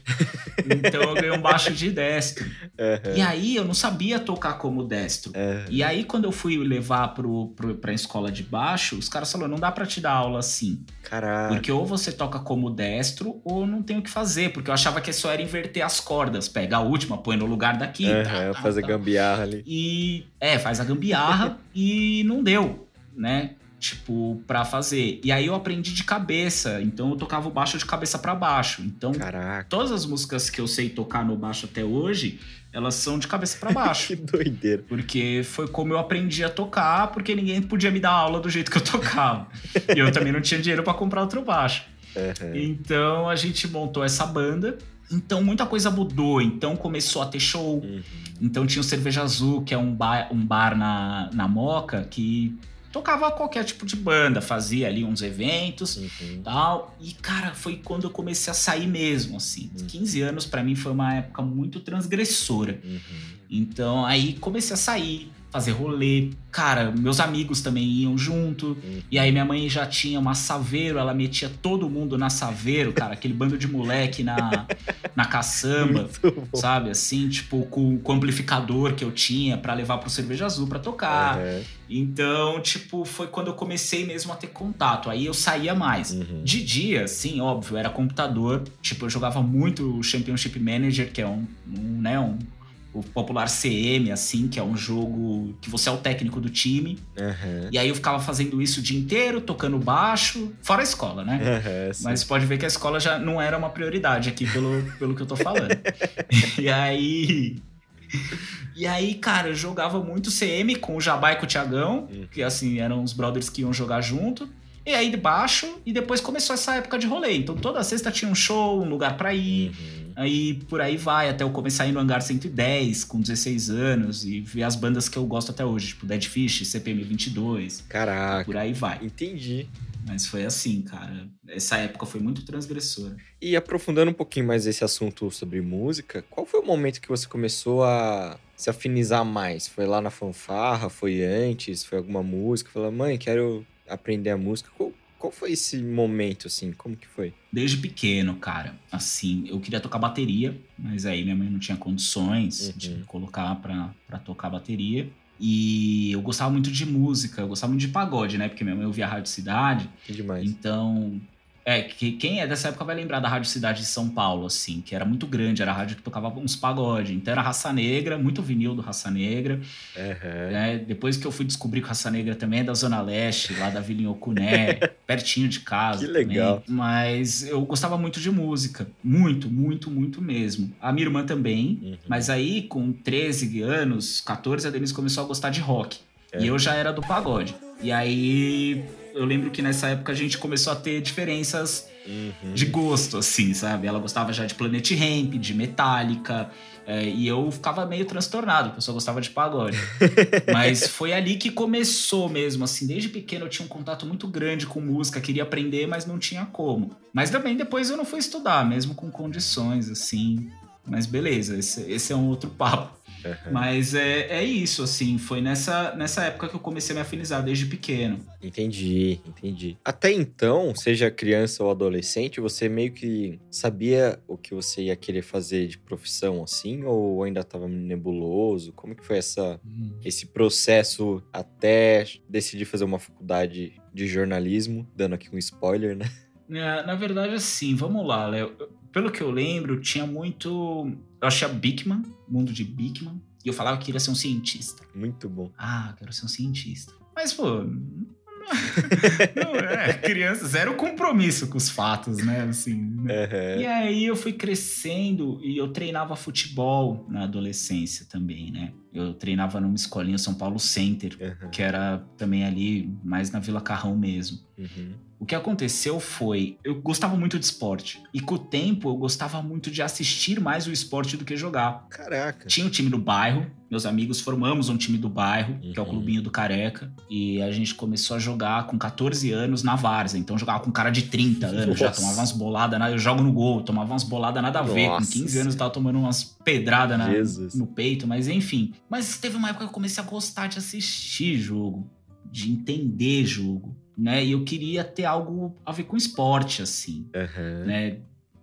[SPEAKER 3] então eu ganhei um baixo de destro. Uhum. E aí eu não sabia tocar como destro. Uhum. E aí quando eu fui levar pro, pro, pra escola de baixo, os caras falaram, não dá pra te dar aula assim.
[SPEAKER 1] Caraca.
[SPEAKER 3] Porque ou você toca como destro ou não tem o que fazer. Porque eu achava que só era inverter as cordas. Pega a última, põe no lugar daqui.
[SPEAKER 1] Uhum, tá, tá, fazer tá. gambiarra ali.
[SPEAKER 3] E é, faz a gambiarra e não deu, né? Tipo, para fazer. E aí eu aprendi de cabeça, então eu tocava o baixo de cabeça para baixo. Então,
[SPEAKER 1] Caraca.
[SPEAKER 3] todas as músicas que eu sei tocar no baixo até hoje, elas são de cabeça para baixo.
[SPEAKER 1] que doideira.
[SPEAKER 3] Porque foi como eu aprendi a tocar, porque ninguém podia me dar aula do jeito que eu tocava. e eu também não tinha dinheiro para comprar outro baixo. Uhum. Então a gente montou essa banda. Então muita coisa mudou. Então começou a ter show. Uhum. Então tinha o Cerveja Azul, que é um bar, um bar na, na Moca, que tocava qualquer tipo de banda, fazia ali uns eventos uhum. tal. E, cara, foi quando eu comecei a sair mesmo, assim. Uhum. 15 anos para mim foi uma época muito transgressora. Uhum. Então, aí comecei a sair, fazer rolê. Cara, meus amigos também iam junto. Uhum. E aí minha mãe já tinha uma saveiro, ela metia todo mundo na saveiro, cara, aquele bando de moleque na, na caçamba, sabe? Assim, tipo, com, com o amplificador que eu tinha para levar pro Cerveja Azul para tocar. Uhum. Então, tipo, foi quando eu comecei mesmo a ter contato. Aí eu saía mais. Uhum. De dia, sim, óbvio, era computador. Tipo, eu jogava muito o Championship Manager, que é um, um né, um o popular CM, assim, que é um jogo que você é o técnico do time. Uhum. E aí eu ficava fazendo isso o dia inteiro, tocando baixo, fora a escola, né? Uhum, Mas pode ver que a escola já não era uma prioridade aqui pelo, pelo que eu tô falando. e aí. E aí, cara, eu jogava muito CM com o Jabá e com o Tiagão, uhum. que assim, eram os brothers que iam jogar junto. E aí de baixo, e depois começou essa época de rolê. Então toda sexta tinha um show, um lugar para ir. Uhum. Aí por aí vai, até eu começar a ir no Hangar 110 com 16 anos e ver as bandas que eu gosto até hoje, tipo Dead Fish, CPM 22.
[SPEAKER 1] Caraca.
[SPEAKER 3] Por aí vai.
[SPEAKER 1] Entendi.
[SPEAKER 3] Mas foi assim, cara. Essa época foi muito transgressora.
[SPEAKER 1] E aprofundando um pouquinho mais esse assunto sobre música, qual foi o momento que você começou a se afinizar mais? Foi lá na fanfarra? Foi antes? Foi alguma música? Falou, mãe, quero aprender a música. Qual, qual foi esse momento, assim? Como que foi?
[SPEAKER 3] Desde pequeno, cara. Assim, eu queria tocar bateria, mas aí minha mãe não tinha condições uhum. de me colocar pra, pra tocar bateria. E eu gostava muito de música, eu gostava muito de pagode, né? Porque minha mãe ouvia a Rádio Cidade.
[SPEAKER 1] Que demais.
[SPEAKER 3] Então, é, que, quem é dessa época vai lembrar da Rádio Cidade de São Paulo, assim, que era muito grande, era a rádio que tocava uns pagode. Então era Raça Negra, muito vinil do Raça Negra. Uhum. É, depois que eu fui descobrir que Raça Negra também é da Zona Leste, lá da Vila Ocuné, pertinho de casa.
[SPEAKER 1] Que legal.
[SPEAKER 3] Também. Mas eu gostava muito de música. Muito, muito, muito mesmo. A minha irmã também. Uhum. Mas aí, com 13 anos, 14, a Denise começou a gostar de rock. E eu já era do pagode. E aí eu lembro que nessa época a gente começou a ter diferenças uhum. de gosto, assim, sabe? Ela gostava já de Planet Ramp, de Metallica, é, e eu ficava meio transtornado, porque eu só gostava de pagode. Mas foi ali que começou mesmo, assim, desde pequeno eu tinha um contato muito grande com música, queria aprender, mas não tinha como. Mas também depois eu não fui estudar, mesmo com condições, assim. Mas beleza, esse, esse é um outro papo. Uhum. Mas é, é isso, assim, foi nessa, nessa época que eu comecei a me afinizar desde pequeno.
[SPEAKER 1] Entendi, entendi. Até então, seja criança ou adolescente, você meio que sabia o que você ia querer fazer de profissão, assim, ou ainda estava nebuloso? Como que foi essa, uhum. esse processo até decidir fazer uma faculdade de jornalismo? Dando aqui um spoiler, né?
[SPEAKER 3] É, na verdade, assim, vamos lá, Léo. Pelo que eu lembro, tinha muito. Eu achei Bigman, mundo de Bigman, e eu falava que queria ser um cientista.
[SPEAKER 1] Muito bom.
[SPEAKER 3] Ah, quero ser um cientista. Mas, pô, não é, criança, zero compromisso com os fatos, né? Assim, né? Uhum. E aí eu fui crescendo e eu treinava futebol na adolescência também, né? Eu treinava numa escolinha São Paulo Center, uhum. que era também ali mais na Vila Carrão mesmo. Uhum. O que aconteceu foi, eu gostava muito de esporte. E com o tempo eu gostava muito de assistir mais o esporte do que jogar.
[SPEAKER 1] Caraca.
[SPEAKER 3] Tinha um time do bairro, meus amigos formamos um time do bairro, uhum. que é o uhum. Clubinho do Careca. E a gente começou a jogar com 14 anos na Várzea. Então jogava com um cara de 30 anos, Nossa. já tomava umas boladas, eu jogo no gol, tomava umas boladas nada a ver. Nossa. Com 15 anos eu tava tomando umas pedradas no peito, mas enfim. Mas teve uma época que eu comecei a gostar de assistir jogo, de entender jogo né? E eu queria ter algo a ver com esporte, assim, uhum. né?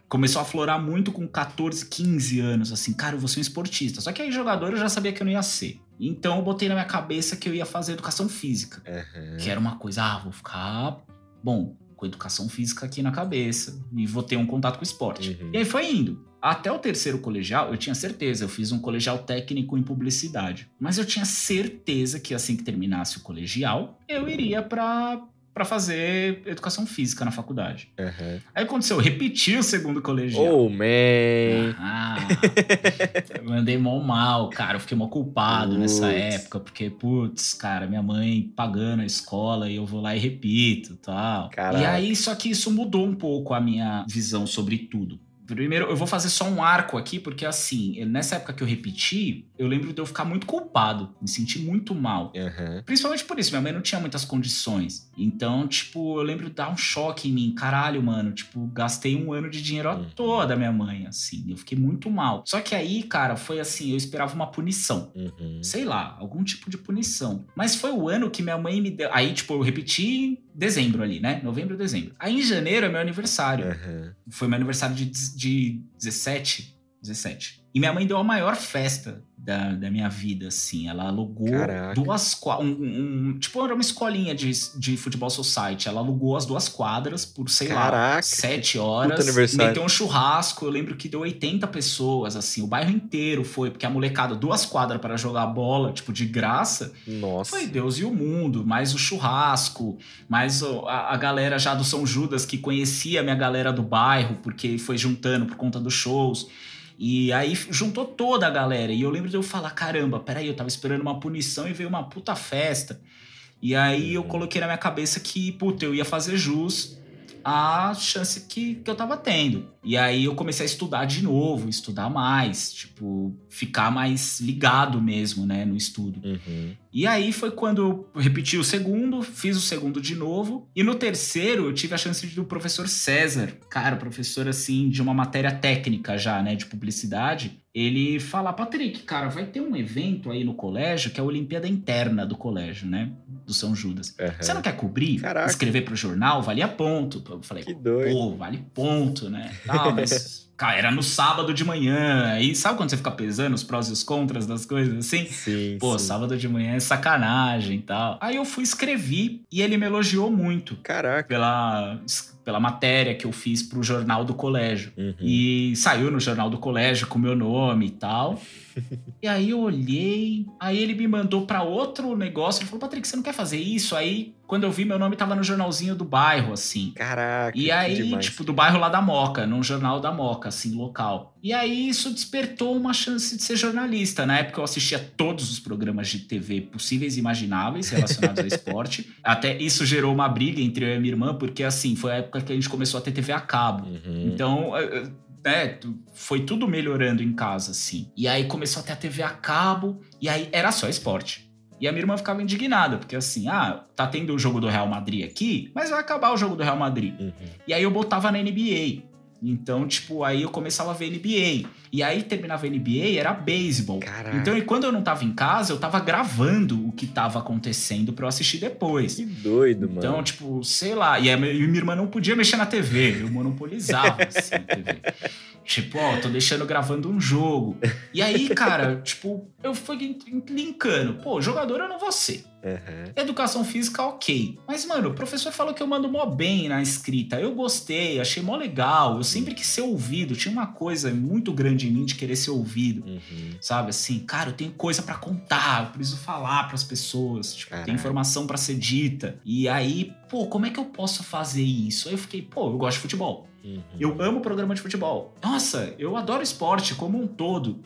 [SPEAKER 3] Começou a aflorar muito com 14, 15 anos, assim, cara, eu vou ser um esportista. Só que aí jogador eu já sabia que eu não ia ser. Então eu botei na minha cabeça que eu ia fazer educação física. Uhum. Que era uma coisa, ah, vou ficar, bom, com educação física aqui na cabeça e vou ter um contato com esporte. Uhum. E aí foi indo. Até o terceiro colegial, eu tinha certeza, eu fiz um colegial técnico em publicidade. Mas eu tinha certeza que assim que terminasse o colegial, eu iria para para fazer educação física na faculdade. Uhum. Aí aconteceu, eu repeti o segundo colegial.
[SPEAKER 1] Oh, man!
[SPEAKER 3] Ah, eu mandei mó mal, cara. Eu fiquei mó culpado putz. nessa época, porque, putz, cara, minha mãe pagando a escola e eu vou lá e repito tal. Caraca. E aí, só que isso mudou um pouco a minha visão sobre tudo. Primeiro, eu vou fazer só um arco aqui, porque assim, nessa época que eu repeti, eu lembro de eu ficar muito culpado, me sentir muito mal. Uhum. Principalmente por isso, minha mãe não tinha muitas condições. Então, tipo, eu lembro de dar um choque em mim. Caralho, mano, tipo, gastei um ano de dinheiro à uhum. toa da minha mãe, assim. Eu fiquei muito mal. Só que aí, cara, foi assim, eu esperava uma punição. Uhum. Sei lá, algum tipo de punição. Mas foi o ano que minha mãe me deu. Aí, tipo, eu repeti dezembro ali, né? Novembro, dezembro. Aí em janeiro é meu aniversário. Uhum. Foi meu aniversário de, de 17. 17. E minha mãe deu a maior festa da, da minha vida, assim. Ela alugou Caraca. duas um, um, Tipo, era uma escolinha de, de futebol society. Ela alugou as duas quadras por, sei Caraca. lá, sete horas. Meteu um churrasco. Eu lembro que deu 80 pessoas, assim. O bairro inteiro foi, porque a molecada, duas quadras para jogar bola, tipo, de graça.
[SPEAKER 1] Nossa.
[SPEAKER 3] Foi Deus e o mundo. Mais o churrasco, mais a, a galera já do São Judas, que conhecia a minha galera do bairro, porque foi juntando por conta dos shows. E aí juntou toda a galera. E eu lembro de eu falar: caramba, peraí, eu tava esperando uma punição e veio uma puta festa. E aí eu uhum. coloquei na minha cabeça que, puta, eu ia fazer jus a chance que, que eu tava tendo. E aí eu comecei a estudar de novo, estudar mais, tipo, ficar mais ligado mesmo, né, no estudo. Uhum. E aí foi quando eu repeti o segundo, fiz o segundo de novo. E no terceiro eu tive a chance de do professor César, cara, professor assim, de uma matéria técnica já, né, de publicidade. Ele fala, Patrick, cara, vai ter um evento aí no colégio que é a Olimpíada Interna do colégio, né? Do São Judas. Uhum. Você não quer cobrir? Caraca. Escrever pro jornal? Valia ponto. Eu falei, que doido. pô, vale ponto, né? Tal, mas Cara, era no sábado de manhã. Aí sabe quando você fica pesando os prós e os contras das coisas assim?
[SPEAKER 1] Sim.
[SPEAKER 3] Pô,
[SPEAKER 1] sim.
[SPEAKER 3] sábado de manhã é sacanagem e tal. Aí eu fui escrevi e ele me elogiou muito.
[SPEAKER 1] Caraca.
[SPEAKER 3] Pela, pela matéria que eu fiz pro jornal do colégio. Uhum. E saiu no jornal do colégio com meu nome e tal. e aí eu olhei, aí ele me mandou para outro negócio. Ele falou: Patrick, você não quer fazer isso? Aí quando eu vi, meu nome tava no jornalzinho do bairro, assim.
[SPEAKER 1] Caraca.
[SPEAKER 3] E aí, tipo, do bairro lá da Moca, num jornal da Moca. assim, local. E aí isso despertou uma chance de ser jornalista. Na época eu assistia todos os programas de TV possíveis e imagináveis relacionados ao esporte. Até isso gerou uma briga entre eu e a minha irmã, porque assim, foi a época que a gente começou a ter TV a cabo. Uhum. Então, é, é, foi tudo melhorando em casa, assim. E aí começou a ter a TV a cabo, e aí era só esporte. E a minha irmã ficava indignada, porque assim, ah, tá tendo o jogo do Real Madrid aqui, mas vai acabar o jogo do Real Madrid. Uhum. E aí eu botava na NBA. Então, tipo, aí eu começava a ver NBA. E aí terminava a NBA, era beisebol. Então, e quando eu não tava em casa, eu tava gravando o que tava acontecendo pra eu assistir depois.
[SPEAKER 1] Que doido,
[SPEAKER 3] mano. Então, tipo, sei lá. E, a, e minha irmã não podia mexer na TV. Eu monopolizava, assim, a TV. Tipo, ó, tô deixando gravando um jogo. E aí, cara, tipo, eu fui linkando. Pô, jogador eu não vou ser. Uhum. Educação física, ok. Mas, mano, o professor falou que eu mando mó bem na escrita. Eu gostei, achei mó legal. Eu sempre quis ser ouvido. Tinha uma coisa muito grande em mim de querer ser ouvido. Uhum. Sabe, assim, cara, eu tenho coisa para contar. Eu preciso falar para as pessoas. Tipo, tem informação para ser dita. E aí, pô, como é que eu posso fazer isso? Aí eu fiquei, pô, eu gosto de futebol. Uhum. Eu amo programa de futebol. Nossa, eu adoro esporte como um todo.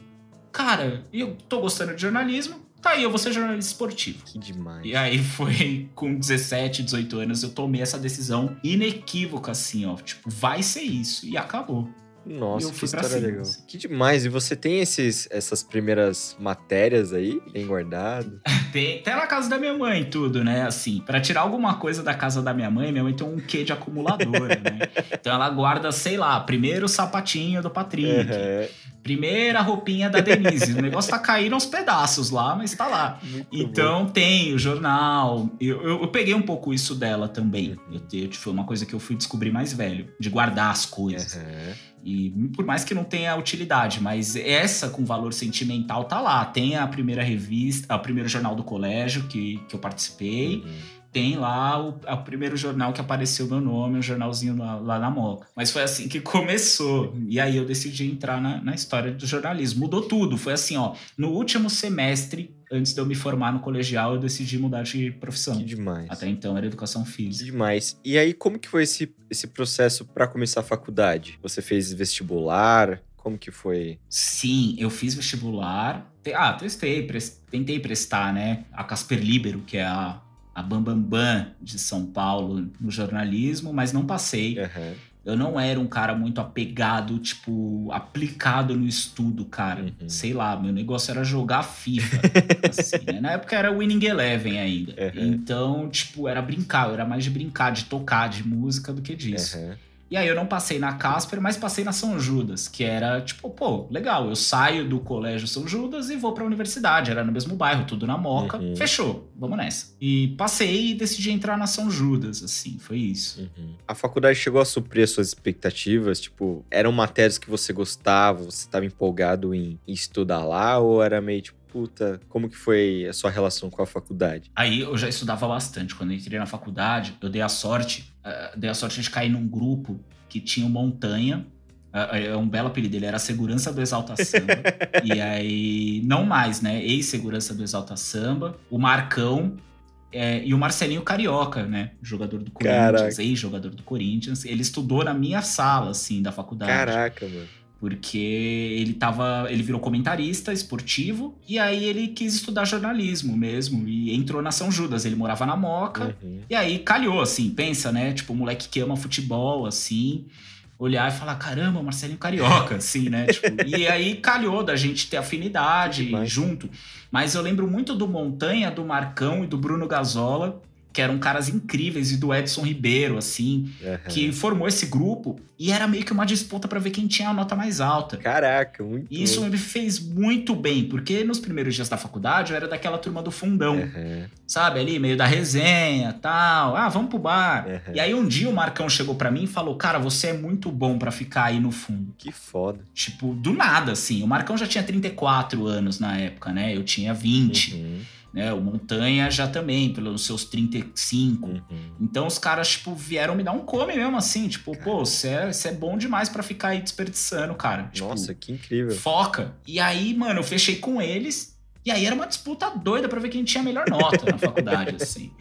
[SPEAKER 3] Cara, eu tô gostando de jornalismo, tá aí, eu vou ser jornalista esportivo.
[SPEAKER 1] Que demais.
[SPEAKER 3] E aí foi com 17, 18 anos, eu tomei essa decisão inequívoca, assim, ó. Tipo, vai ser isso. E acabou.
[SPEAKER 1] Nossa, que história legal. Assim. Que demais. E você tem esses, essas primeiras matérias aí bem guardado?
[SPEAKER 3] tem até na casa da minha mãe tudo, né? Assim, para tirar alguma coisa da casa da minha mãe, minha mãe tem um quê de acumuladora, né? Então ela guarda, sei lá, primeiro o sapatinho do Patrick. Uhum. Primeira roupinha da Denise. o negócio tá caindo aos pedaços lá, mas tá lá. Muito então bom. tem o jornal. Eu, eu, eu, peguei um pouco isso dela também. Uhum. Eu, eu, foi uma coisa que eu fui descobrir mais velho, de guardar as coisas. Uhum. E por mais que não tenha utilidade, mas essa com valor sentimental tá lá. Tem a primeira revista, o primeiro jornal do colégio que, que eu participei. Uhum. Tem lá o, o, primeiro jornal que apareceu meu nome, um jornalzinho lá, lá, na Moca. Mas foi assim que começou. E aí eu decidi entrar na, na história do jornalismo. Mudou tudo. Foi assim, ó. No último semestre antes de eu me formar no colegial, eu decidi mudar de profissão.
[SPEAKER 1] Que demais.
[SPEAKER 3] Até então era educação física.
[SPEAKER 1] Que demais. E aí, como que foi esse, esse processo para começar a faculdade? Você fez vestibular? Como que foi?
[SPEAKER 3] Sim, eu fiz vestibular. Ah, testei, tentei prestar, né? A Casper Libero, que é a, a Bambambam Bam Bam de São Paulo no jornalismo, mas não passei. Uhum. Eu não era um cara muito apegado, tipo, aplicado no estudo, cara. Uhum. Sei lá, meu negócio era jogar FIFA. assim, né? Na época era Winning Eleven ainda. Uhum. Então, tipo, era brincar, era mais de brincar, de tocar, de música do que disso. Uhum. E aí eu não passei na Casper, mas passei na São Judas, que era tipo, pô, legal, eu saio do colégio São Judas e vou pra universidade, era no mesmo bairro, tudo na Moca, uhum. fechou, vamos nessa. E passei e decidi entrar na São Judas, assim, foi isso.
[SPEAKER 1] Uhum. A faculdade chegou a suprir as suas expectativas? Tipo, eram matérias que você gostava, você estava empolgado em estudar lá, ou era meio tipo, puta, como que foi a sua relação com a faculdade?
[SPEAKER 3] Aí eu já estudava bastante. Quando eu entrei na faculdade, eu dei a sorte, uh, dei a sorte de cair num grupo que tinha o Montanha. Uh, é um belo apelido, ele era segurança do Exalta Samba. e aí, não mais, né? Ex-segurança do Exalta Samba. O Marcão, é, e o Marcelinho Carioca, né? Jogador do Corinthians, ex-jogador do Corinthians. Ele estudou na minha sala, assim, da faculdade.
[SPEAKER 1] Caraca, mano
[SPEAKER 3] porque ele tava, ele virou comentarista esportivo e aí ele quis estudar jornalismo mesmo e entrou na São Judas, ele morava na Moca uhum. e aí calhou assim, pensa, né, tipo, moleque que ama futebol assim, olhar e falar, caramba, Marcelinho Carioca, assim, né? Tipo, e aí calhou da gente ter afinidade junto. Mas eu lembro muito do Montanha, do Marcão e do Bruno Gazola, que eram caras incríveis, e do Edson Ribeiro, assim, uhum. que formou esse grupo e era meio que uma disputa para ver quem tinha a nota mais alta.
[SPEAKER 1] Caraca, muito.
[SPEAKER 3] E isso me fez muito bem, porque nos primeiros dias da faculdade eu era daquela turma do fundão, uhum. sabe? Ali, meio da resenha tal. Ah, vamos pro bar. Uhum. E aí um dia o Marcão chegou para mim e falou: Cara, você é muito bom para ficar aí no fundo.
[SPEAKER 1] Que foda.
[SPEAKER 3] Tipo, do nada, assim. O Marcão já tinha 34 anos na época, né? Eu tinha 20. Uhum né? O Montanha já também, pelos seus 35. Uhum. Então os caras, tipo, vieram me dar um come mesmo, assim, tipo, cara. pô, você é, é bom demais para ficar aí desperdiçando, cara. Tipo,
[SPEAKER 1] Nossa, que incrível.
[SPEAKER 3] Foca. E aí, mano, eu fechei com eles, e aí era uma disputa doida para ver quem tinha a melhor nota na faculdade, assim.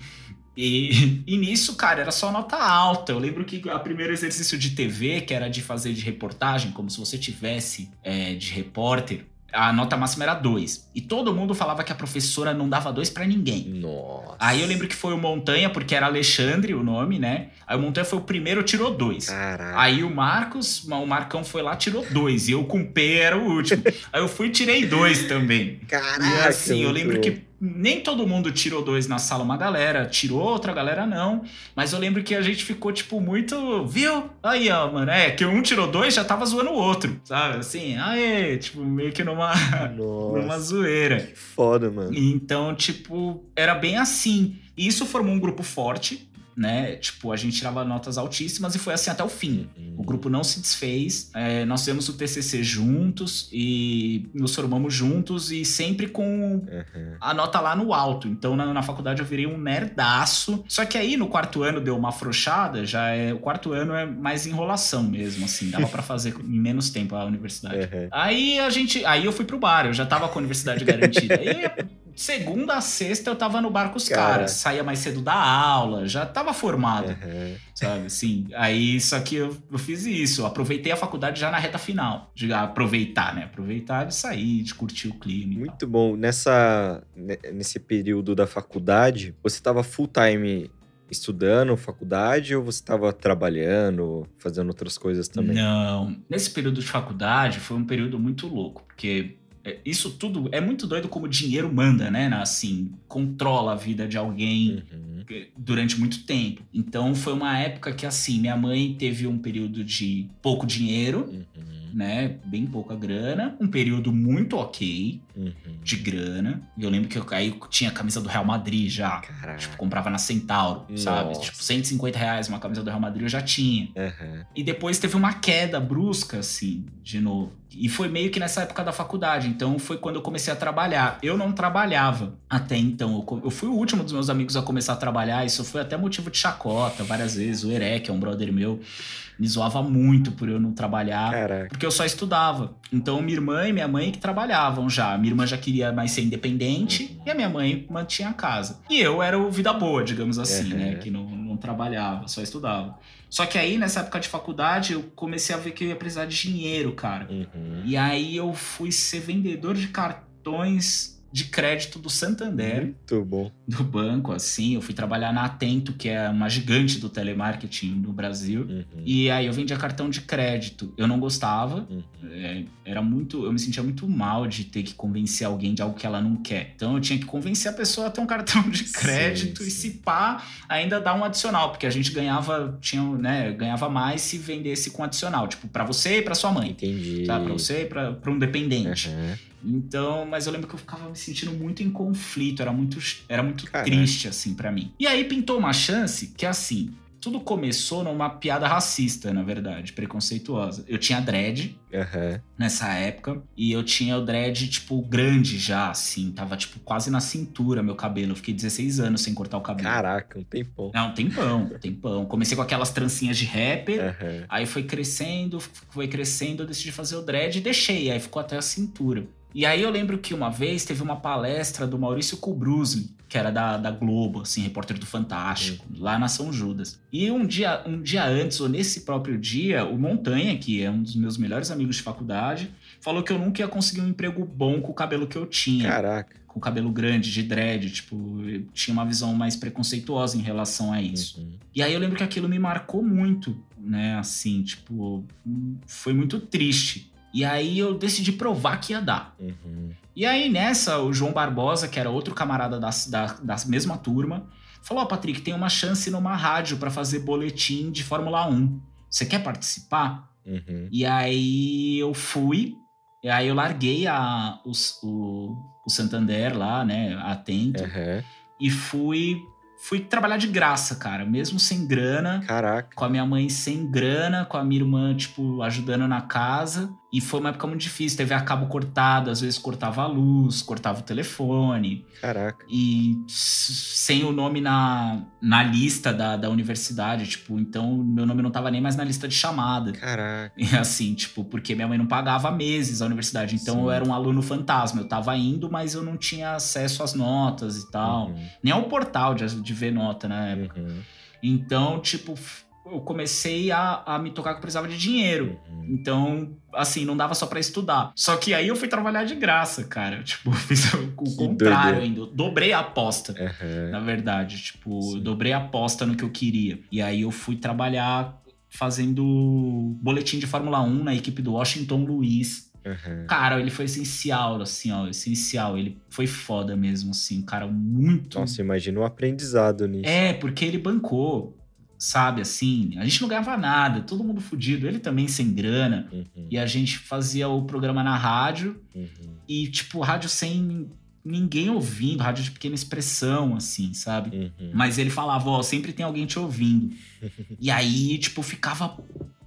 [SPEAKER 3] E, e nisso, cara, era só nota alta. Eu lembro que o primeiro exercício de TV, que era de fazer de reportagem, como se você tivesse é, de repórter, a nota máxima era 2. E todo mundo falava que a professora não dava 2 para ninguém.
[SPEAKER 1] Nossa.
[SPEAKER 3] Aí eu lembro que foi o Montanha, porque era Alexandre o nome, né? Aí o Montanha foi o primeiro, tirou 2.
[SPEAKER 1] Caraca.
[SPEAKER 3] Aí o Marcos, o Marcão foi lá, tirou 2. E eu com P era o último. Aí eu fui e tirei 2 também.
[SPEAKER 1] Caraca.
[SPEAKER 3] E assim, eu lembro que nem todo mundo tirou dois na sala, uma galera tirou, outra galera não. Mas eu lembro que a gente ficou, tipo, muito. Viu? Aí, ó, mano. É, que um tirou dois já tava zoando o outro, sabe? Assim, aê, tipo, meio que numa,
[SPEAKER 1] bom.
[SPEAKER 3] numa
[SPEAKER 1] Nossa.
[SPEAKER 3] zoeira.
[SPEAKER 1] Que foda, mano.
[SPEAKER 3] Então, tipo, era bem assim. E isso formou um grupo forte, né? Tipo, a gente tirava notas altíssimas e foi assim até o fim. O grupo não se desfez, é, nós fizemos o TCC juntos e nos formamos juntos e sempre com
[SPEAKER 1] Uhum.
[SPEAKER 3] a nota lá no alto. Então na, na faculdade eu virei um nerdaço. Só que aí no quarto ano deu uma afrouxada, já é. O quarto ano é mais enrolação mesmo, assim. Dava pra fazer em menos tempo a universidade.
[SPEAKER 1] Uhum.
[SPEAKER 3] Aí a gente. Aí eu fui pro bar, eu já tava com a universidade garantida. Aí, segunda a sexta eu tava no bar com os
[SPEAKER 1] Cara.
[SPEAKER 3] caras. Saía mais cedo da aula, já tava formado,
[SPEAKER 1] Uhum.
[SPEAKER 3] sabe? Assim. Aí só que eu, eu fiz isso. eu Aproveitei a faculdade já na reta final. De aproveitar, né? Aproveitar de sair, de curtir o clima.
[SPEAKER 1] Muito bom. Nessa, ne- nesse período da faculdade, você tava full time estudando faculdade ou você tava trabalhando, fazendo outras coisas também?
[SPEAKER 3] Não. Nesse período de faculdade foi um período muito louco, porque isso tudo é muito doido como o dinheiro manda, né? Assim, controla a vida de alguém
[SPEAKER 1] Uhum.
[SPEAKER 3] Durante muito tempo. Então foi uma época que, assim, minha mãe teve um período de pouco dinheiro,
[SPEAKER 1] Uhum.
[SPEAKER 3] né? Bem pouca grana. Um período muito ok
[SPEAKER 1] Uhum.
[SPEAKER 3] de grana. E eu lembro que eu aí tinha a camisa do Real Madrid já.
[SPEAKER 1] Caraca.
[SPEAKER 3] Tipo, comprava na Centauro, sabe?
[SPEAKER 1] Nossa.
[SPEAKER 3] Tipo, 150 reais uma camisa do Real Madrid eu já tinha.
[SPEAKER 1] Uhum.
[SPEAKER 3] E depois teve uma queda brusca, assim, de novo. E foi meio que nessa época da faculdade. Então foi quando eu comecei a trabalhar. Eu não trabalhava até então. Eu, eu fui o último dos meus amigos a começar a trabalhar. Isso foi até motivo de chacota várias vezes. O Ere, que é um brother meu, me zoava muito por eu não trabalhar.
[SPEAKER 1] Caraca.
[SPEAKER 3] Porque eu só estudava. Então, minha irmã e minha mãe que trabalhavam já. Minha irmã já queria mais ser independente e a minha mãe mantinha a casa. E eu era o vida boa, digamos assim,
[SPEAKER 1] Uhum.
[SPEAKER 3] né? Que não, não trabalhava, só estudava. Só que aí, nessa época de faculdade, eu comecei a ver que eu ia precisar de dinheiro, cara.
[SPEAKER 1] Uhum.
[SPEAKER 3] E aí eu fui ser vendedor de cartões de crédito do Santander
[SPEAKER 1] Muito bom.
[SPEAKER 3] do banco, assim. Eu fui trabalhar na Atento, que é uma gigante do telemarketing no Brasil.
[SPEAKER 1] Uhum.
[SPEAKER 3] E aí eu vendia cartão de crédito. Eu não gostava.
[SPEAKER 1] Uhum.
[SPEAKER 3] É, era muito. Eu me sentia muito mal de ter que convencer alguém de algo que ela não quer. Então eu tinha que convencer a pessoa a ter um cartão de
[SPEAKER 1] Sim,
[SPEAKER 3] crédito e
[SPEAKER 1] sim.
[SPEAKER 3] se pá, ainda dar um adicional, porque a gente ganhava, tinha, né, ganhava mais se vendesse com adicional, tipo, pra você e pra sua mãe.
[SPEAKER 1] Entendi.
[SPEAKER 3] Tá, pra você e pra, pra um dependente.
[SPEAKER 1] Uhum.
[SPEAKER 3] Então, mas eu lembro que eu ficava me sentindo muito em conflito, era muito, era muito triste, assim, pra mim. E aí pintou uma chance que, assim, tudo começou numa piada racista, na verdade, preconceituosa. Eu tinha dread
[SPEAKER 1] Uhum.
[SPEAKER 3] nessa época e eu tinha o dread, tipo, grande já, assim, tava, tipo, quase na cintura meu cabelo. Eu fiquei 16 anos sem cortar o cabelo.
[SPEAKER 1] Caraca, um tempão.
[SPEAKER 3] É um tempão, um tempão. Comecei com aquelas trancinhas de rapper.
[SPEAKER 1] Uhum.
[SPEAKER 3] Aí foi crescendo, foi crescendo, eu decidi fazer o dread e deixei, aí ficou até a cintura. E aí eu lembro que uma vez teve uma palestra do Maurício Kubrusli, que era da, da Globo, assim, repórter do Fantástico, lá na São Judas. E um dia, um dia antes, ou nesse próprio dia, o Montanha, que é um dos meus melhores amigos de faculdade, falou que eu nunca ia conseguir um emprego bom com o cabelo que eu tinha
[SPEAKER 1] Caraca.
[SPEAKER 3] com cabelo grande, de dread, tipo, eu tinha uma visão mais preconceituosa em relação a isso.
[SPEAKER 1] Uhum.
[SPEAKER 3] E aí eu lembro que aquilo me marcou muito, né? Assim, tipo, foi muito triste. E aí eu decidi provar que ia dar.
[SPEAKER 1] Uhum.
[SPEAKER 3] E aí nessa, o João Barbosa, que era outro camarada da, da, da mesma turma, falou: Ó, Patrick, tem uma chance numa rádio pra fazer boletim de Fórmula 1. Você quer participar?
[SPEAKER 1] Uhum.
[SPEAKER 3] E aí eu fui, e aí eu larguei a, os- o, o Santander lá, né, atento,
[SPEAKER 1] Uhum.
[SPEAKER 3] e fui, fui trabalhar de graça, cara, mesmo sem grana,
[SPEAKER 1] Caraca.
[SPEAKER 3] com a minha mãe sem grana, com a minha irmã, tipo, ajudando na casa. E foi uma época muito difícil. Teve a cabo cortado, às vezes cortava a luz, cortava o telefone.
[SPEAKER 1] Caraca.
[SPEAKER 3] E sem o nome na, na lista da, da universidade, tipo, então meu nome não tava nem mais na lista de chamada.
[SPEAKER 1] Caraca.
[SPEAKER 3] E assim, tipo, porque minha mãe não pagava meses a universidade. Então Sim. eu era um aluno fantasma. Eu tava indo, mas eu não tinha acesso às notas e tal. Uhum. Nem ao portal de, de ver nota na época. Uhum. Então, tipo, eu comecei a, a me tocar que eu precisava de dinheiro. Uhum. Então, assim, não dava só para estudar. Só que aí eu fui trabalhar de graça, cara. Tipo, fiz o, contrário ainda. dobrei a aposta, uhum. na verdade. Tipo, Sim. dobrei a aposta no que eu queria. E aí eu fui trabalhar fazendo boletim de Fórmula 1 na equipe do Washington Luiz. Uhum. Cara, ele foi essencial, assim, ó, essencial. Ele foi foda mesmo, assim, um cara muito.
[SPEAKER 1] Nossa, imagina o aprendizado nisso.
[SPEAKER 3] É, porque ele bancou sabe, assim, a gente não ganhava nada, todo mundo fudido, ele também sem grana, uhum. e a gente fazia o programa na rádio, uhum. e, tipo, rádio sem ninguém ouvindo, rádio de pequena expressão, assim, sabe? Uhum. Mas ele falava, ó, sempre tem alguém te ouvindo. e aí, tipo, ficava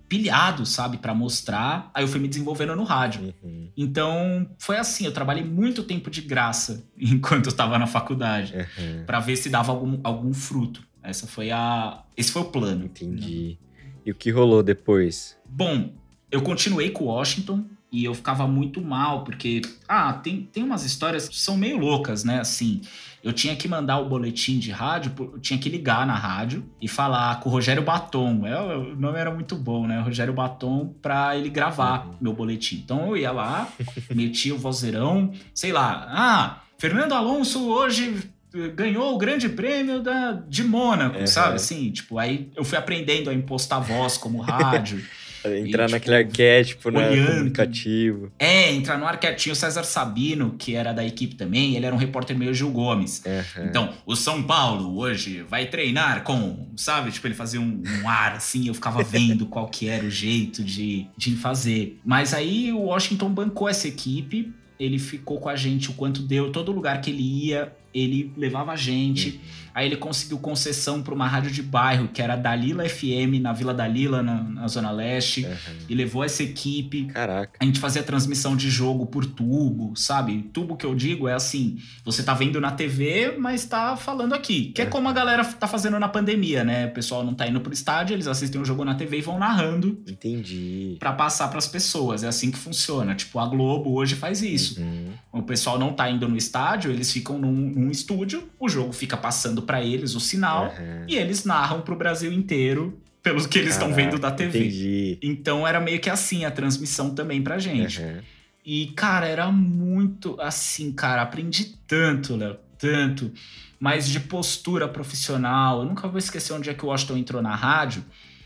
[SPEAKER 3] pilhado, sabe, para mostrar. Aí eu fui me desenvolvendo no rádio. Uhum. Então, foi assim, eu trabalhei muito tempo de graça enquanto eu estava na faculdade, uhum. para ver se dava algum, algum fruto. Essa foi a. Esse foi o plano.
[SPEAKER 1] Entendi. E o que rolou depois?
[SPEAKER 3] Bom, eu continuei com Washington e eu ficava muito mal, porque. Ah, tem, tem umas histórias que são meio loucas, né? Assim, eu tinha que mandar o boletim de rádio, eu tinha que ligar na rádio e falar com o Rogério Batom. É, o nome era muito bom, né? Rogério Batom, pra ele gravar uhum. meu boletim. Então eu ia lá, metia o vozeirão, sei lá. Ah, Fernando Alonso hoje ganhou o grande prêmio da, de Mônaco, sabe? Assim, tipo, aí eu fui aprendendo a impostar voz como rádio.
[SPEAKER 1] Entrar e, naquele tipo, arquétipo, né? Comunicativo.
[SPEAKER 3] É, entrar no arquétipo. O César Sabino, que era da equipe também, ele era um repórter meio Gil Gomes. Uhum. Então, o São Paulo hoje vai treinar com, sabe? Tipo, ele fazia um, um ar assim, eu ficava vendo qual que era o jeito de, de fazer. Mas aí o Washington bancou essa equipe ele ficou com a gente o quanto deu, todo lugar que ele ia, ele levava a gente. Uhum. Aí ele conseguiu concessão para uma rádio de bairro, que era Dalila FM, na Vila Dalila, na, na Zona Leste. Uhum. E levou essa equipe.
[SPEAKER 1] Caraca.
[SPEAKER 3] A gente fazia transmissão de jogo por tubo, sabe? Tubo que eu digo é assim: você tá vendo na TV, mas tá falando aqui. Que é como a galera tá fazendo na pandemia, né? O pessoal não tá indo pro estádio, eles assistem o um jogo na TV e vão narrando.
[SPEAKER 1] Entendi.
[SPEAKER 3] Pra passar pras pessoas. É assim que funciona. Tipo, a Globo hoje faz isso. Uhum. O pessoal não tá indo no estádio, eles ficam num, num estúdio, o jogo fica passando para eles o sinal uhum. e eles narram pro Brasil inteiro pelos que eles estão vendo da TV.
[SPEAKER 1] Entendi.
[SPEAKER 3] Então era meio que assim a transmissão também pra gente. Uhum. E, cara, era muito assim, cara, aprendi tanto, Léo, tanto. Mas de postura profissional. Eu nunca vou esquecer onde é que o Washington entrou na rádio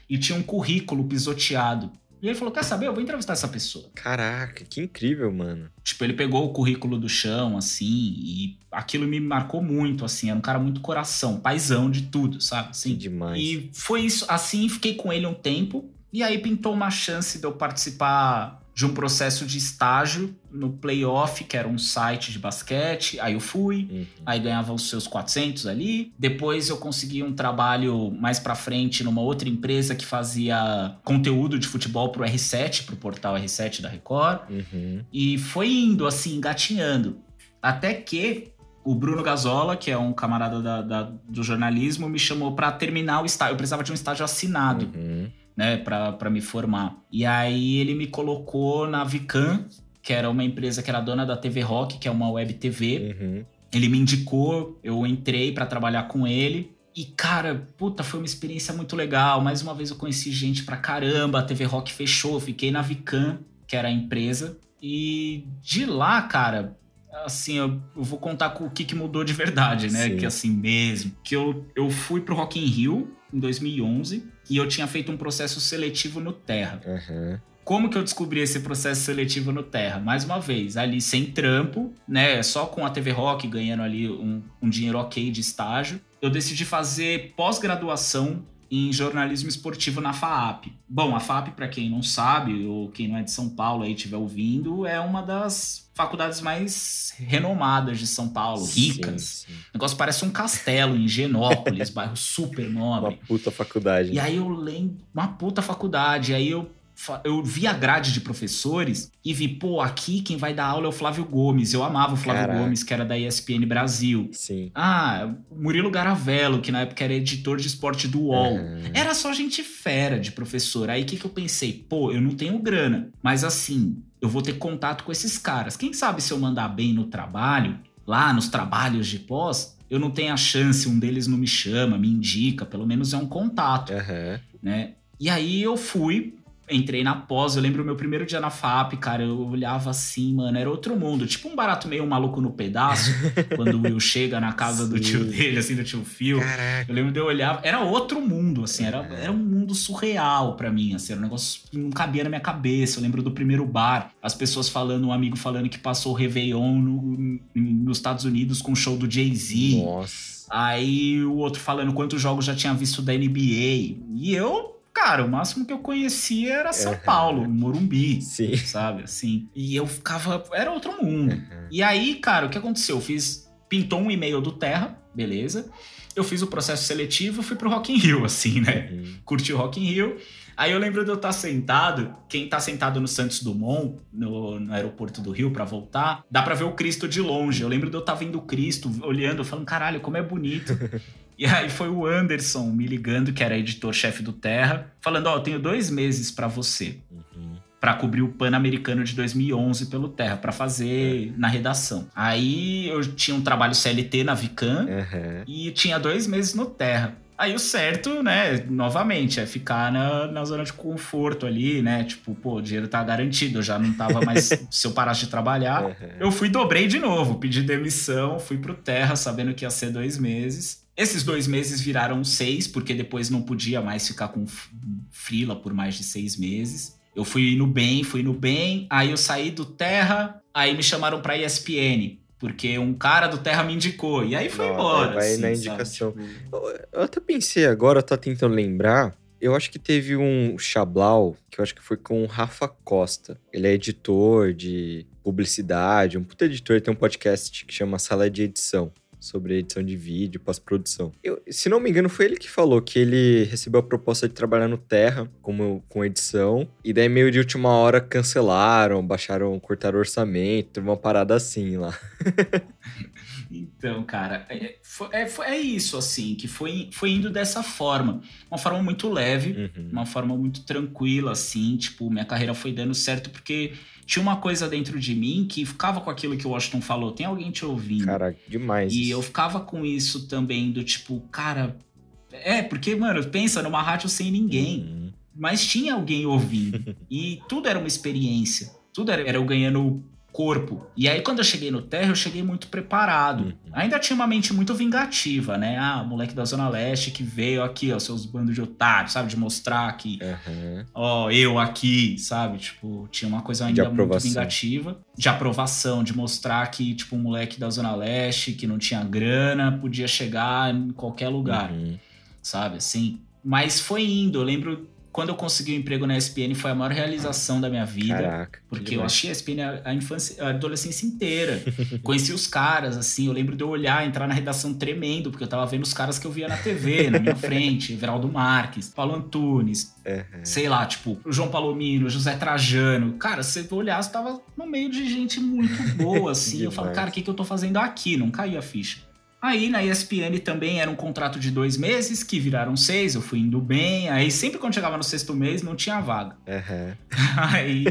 [SPEAKER 3] e tinha um currículo pisoteado. E ele falou: Quer saber? Eu vou entrevistar essa pessoa.
[SPEAKER 1] Caraca, que incrível, mano.
[SPEAKER 3] Tipo, ele pegou o currículo do chão, assim, e aquilo me marcou muito, assim. Era um cara muito coração, paizão de tudo, sabe? Assim,
[SPEAKER 1] que demais.
[SPEAKER 3] E foi isso, assim, fiquei com ele um tempo. E aí pintou uma chance de eu participar de um processo de estágio no Playoff, que era um site de basquete. Aí eu fui, uhum. aí ganhava os seus 400 ali. Depois eu consegui um trabalho mais para frente numa outra empresa que fazia conteúdo de futebol pro R7, pro portal R7 da Record. Uhum. E foi indo assim, engatinhando. Até que o Bruno Gazola, que é um camarada da, da, do jornalismo, me chamou para terminar o estágio. Eu precisava de um estágio assinado. Uhum né, para me formar. E aí ele me colocou na Vican, que era uma empresa que era dona da TV Rock, que é uma web TV. Uhum. Ele me indicou, eu entrei para trabalhar com ele. E, cara, puta, foi uma experiência muito legal. Mais uma vez eu conheci gente pra caramba. A TV Rock fechou, fiquei na Vican, que era a empresa. E de lá, cara, assim, eu, eu vou contar com o que, que mudou de verdade, né? Sim. Que assim mesmo. Que eu, eu fui pro Rock in Rio em 2011 e eu tinha feito um processo seletivo no Terra. Uhum. Como que eu descobri esse processo seletivo no Terra? Mais uma vez, ali sem trampo, né? Só com a TV Rock ganhando ali um, um dinheiro ok de estágio. Eu decidi fazer pós-graduação em jornalismo esportivo na FAAP. Bom, a FAAP, para quem não sabe, ou quem não é de São Paulo aí estiver ouvindo, é uma das faculdades mais renomadas de São Paulo, ricas. Sim. O negócio parece um castelo em Genópolis, bairro super nobre.
[SPEAKER 1] Uma puta faculdade.
[SPEAKER 3] E aí eu lembro, uma puta faculdade. Aí eu eu vi a grade de professores e vi, pô, aqui quem vai dar aula é o Flávio Gomes. Eu amava o Flávio Caraca. Gomes, que era da ESPN Brasil.
[SPEAKER 1] Sim.
[SPEAKER 3] Ah, Murilo Garavello, que na época era editor de esporte do UOL. Uhum. Era só gente fera de professor. Aí o que, que eu pensei? Pô, eu não tenho grana, mas assim, eu vou ter contato com esses caras. Quem sabe se eu mandar bem no trabalho, lá nos trabalhos de pós, eu não tenho a chance, um deles não me chama, me indica, pelo menos é um contato,
[SPEAKER 1] uhum.
[SPEAKER 3] né? E aí eu fui entrei na pós, eu lembro o meu primeiro dia na FAP, cara, eu olhava assim, mano, era outro mundo. Tipo um barato meio maluco no pedaço, quando o Will chega na casa Sim. do tio dele, assim, do tio Phil. Caraca. Eu lembro de eu olhar, era outro mundo, assim, era, era um mundo surreal para mim, assim, era um negócio que não cabia na minha cabeça. Eu lembro do primeiro bar, as pessoas falando, um amigo falando que passou o Réveillon no, nos Estados Unidos com o show do Jay-Z.
[SPEAKER 1] Nossa.
[SPEAKER 3] Aí o outro falando quantos jogos já tinha visto da NBA. E eu cara, o máximo que eu conhecia era São uhum. Paulo, Morumbi,
[SPEAKER 1] Sim.
[SPEAKER 3] sabe? Assim. E eu ficava. Era outro mundo. Uhum. E aí, cara, o que aconteceu? Eu fiz. Pintou um e-mail do Terra, beleza. Eu fiz o processo seletivo e fui pro Rock in Rio, assim, né? Uhum. Curti o Rock in Rio. Aí eu lembro de eu estar sentado, quem tá sentado no Santos Dumont, no, no aeroporto do Rio, para voltar, dá para ver o Cristo de longe. Eu lembro de eu estar vendo o Cristo, olhando, falando, caralho, como é bonito. E aí foi o Anderson me ligando, que era editor-chefe do Terra, falando: Ó, oh, eu tenho dois meses para você. Uhum. Para cobrir o Pan-Americano de 2011 pelo Terra, para fazer é. na redação. Aí eu tinha um trabalho CLT na Vican uhum. e tinha dois meses no Terra. Aí o certo, né, novamente, é ficar na, na zona de conforto ali, né? Tipo, pô, o dinheiro tá garantido, eu já não tava mais. se eu parasse de trabalhar, uhum. eu fui dobrei de novo, pedi demissão, fui pro Terra, sabendo que ia ser dois meses. Esses dois meses viraram seis, porque depois não podia mais ficar com frila por mais de seis meses. Eu fui indo bem, fui indo bem, aí eu saí do Terra, aí me chamaram pra ESPN, porque um cara do Terra me indicou, e aí foi embora.
[SPEAKER 1] Vai assim, na indicação. Tipo... Eu, eu até pensei agora, eu tô tentando lembrar, eu acho que teve um Chablau, que eu acho que foi com o Rafa Costa. Ele é editor de publicidade, um puta editor, tem um podcast que chama Sala de Edição sobre edição de vídeo, pós-produção. Se não me engano, foi ele que falou que ele recebeu a proposta de trabalhar no Terra como, com edição, e daí meio de última hora cancelaram, baixaram, cortaram orçamento, uma parada assim lá.
[SPEAKER 3] Então, cara, é, é, é, isso, assim, que foi, foi indo dessa forma. Uma forma muito leve, uhum. uma forma muito tranquila, assim, tipo, minha carreira foi dando certo porque tinha uma coisa dentro de mim que ficava com aquilo que o Washington falou, tem alguém te ouvindo.
[SPEAKER 1] Cara, demais.
[SPEAKER 3] E eu ficava com isso também, do tipo, cara. É, porque, mano, pensa numa rádio sem ninguém. Uhum. Mas tinha alguém ouvindo. e tudo era uma experiência. Tudo era, era eu ganhando corpo. E aí, quando eu cheguei no Terra, eu cheguei muito preparado. Uhum. Ainda tinha uma mente muito vingativa, né? Ah, moleque da Zona Leste que veio aqui, ó, seus bandos de otários, sabe? De mostrar que, uhum. ó, eu aqui, sabe? Tipo, tinha uma coisa ainda muito vingativa. De aprovação, de mostrar que, tipo, um moleque da Zona Leste que não tinha grana podia chegar em qualquer lugar, uhum. sabe? Assim. Mas foi indo. Eu lembro quando eu consegui o um emprego na ESPN foi a maior realização da minha vida.
[SPEAKER 1] Caraca,
[SPEAKER 3] porque eu achei a ESPN a, a, infância, a adolescência inteira. Conheci os caras, assim, eu lembro de eu olhar, entrar na redação tremendo, porque eu tava vendo os caras que eu via na TV, na minha frente. Everaldo Marques, Paulo Antunes, uhum. sei lá, tipo, o João Palomino, José Trajano. Cara, você olhar, você tava no meio de gente muito boa, assim. eu falo, cara, o que, que eu tô fazendo aqui? Não caía a ficha. Aí na ESPN também era um contrato de dois meses, que viraram seis, eu fui indo bem. Aí sempre quando chegava no sexto mês não tinha vaga.
[SPEAKER 1] Uhum.
[SPEAKER 3] Aí,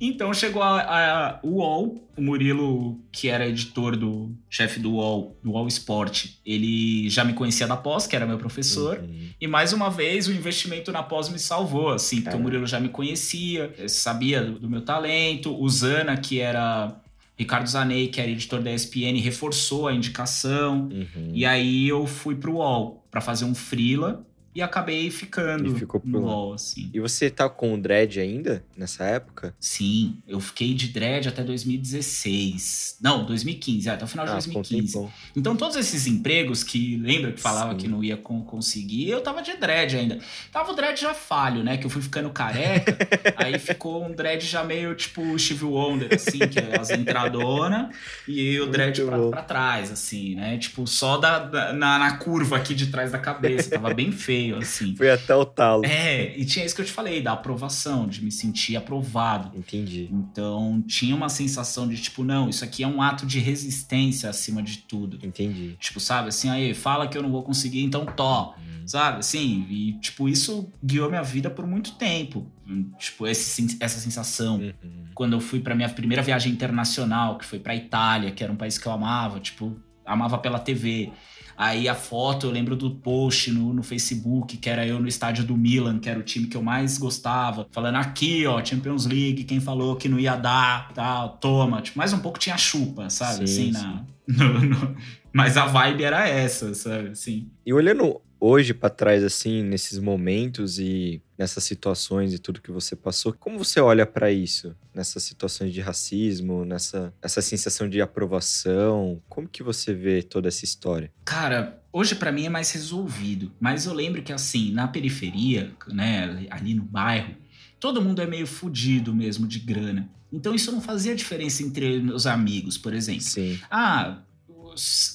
[SPEAKER 3] então chegou a, a, o UOL, o Murilo, que era editor do chefe do UOL, do UOL Esporte, ele já me conhecia da pós, que era meu professor. Uhum. E mais uma vez o investimento na pós me salvou, assim, porque o Murilo já me conhecia, sabia do, do meu talento. O Zana, que era Ricardo Zanei, que era editor da ESPN, reforçou a indicação. Uhum. E aí eu fui pro UOL para fazer um freela e acabei ficando
[SPEAKER 1] e ficou
[SPEAKER 3] no UOL, assim.
[SPEAKER 1] E você tá com o dread ainda, nessa época?
[SPEAKER 3] Sim, eu fiquei de dread até 2016. Não, 2015, até o final de ah, 2015. Então todos esses empregos que, lembra que falava Sim. que não ia conseguir, eu tava de dread ainda. Tava o dread já falho, né, que eu fui ficando careca, aí ficou um dread já meio tipo Steve Wonder, assim, que é as entradonas, e o dread pra, pra, trás, assim, né, tipo só da, da na, na curva aqui de trás da cabeça, tava bem feio meio, assim.
[SPEAKER 1] Foi até o talo.
[SPEAKER 3] É, e tinha isso que eu te falei, da aprovação, de me sentir aprovado.
[SPEAKER 1] Entendi.
[SPEAKER 3] Então, tinha uma sensação de, tipo, não, isso aqui é um ato de resistência acima de tudo.
[SPEAKER 1] Entendi.
[SPEAKER 3] Tipo, sabe, assim, aí, fala que eu não vou conseguir, então tó. Hum. Sabe, assim, e, tipo, isso guiou minha vida por muito tempo. Tipo, esse, essa sensação. Uhum. Quando eu fui pra minha primeira viagem internacional, que foi pra Itália, que era um país que eu amava, tipo, amava pela TV. Aí a foto, eu lembro do post no, no Facebook, que era eu no estádio do Milan, que era o time que eu mais gostava, falando aqui, ó, Champions League, quem falou que não ia dar, tal, toma. Tipo, mais um pouco tinha chupa, sabe? Sim, assim, sim. na. No, no... Mas a vibe era essa, sabe? Assim.
[SPEAKER 1] E olhando hoje para trás, assim, nesses momentos e nessas situações e tudo que você passou, como você olha para isso? Nessas situações de racismo, nessa essa sensação de aprovação, como que você vê toda essa história?
[SPEAKER 3] Cara, hoje para mim é mais resolvido, mas eu lembro que assim, na periferia, né, ali no bairro, todo mundo é meio fudido mesmo de grana. Então isso não fazia diferença entre meus amigos, por exemplo.
[SPEAKER 1] Sim.
[SPEAKER 3] Ah,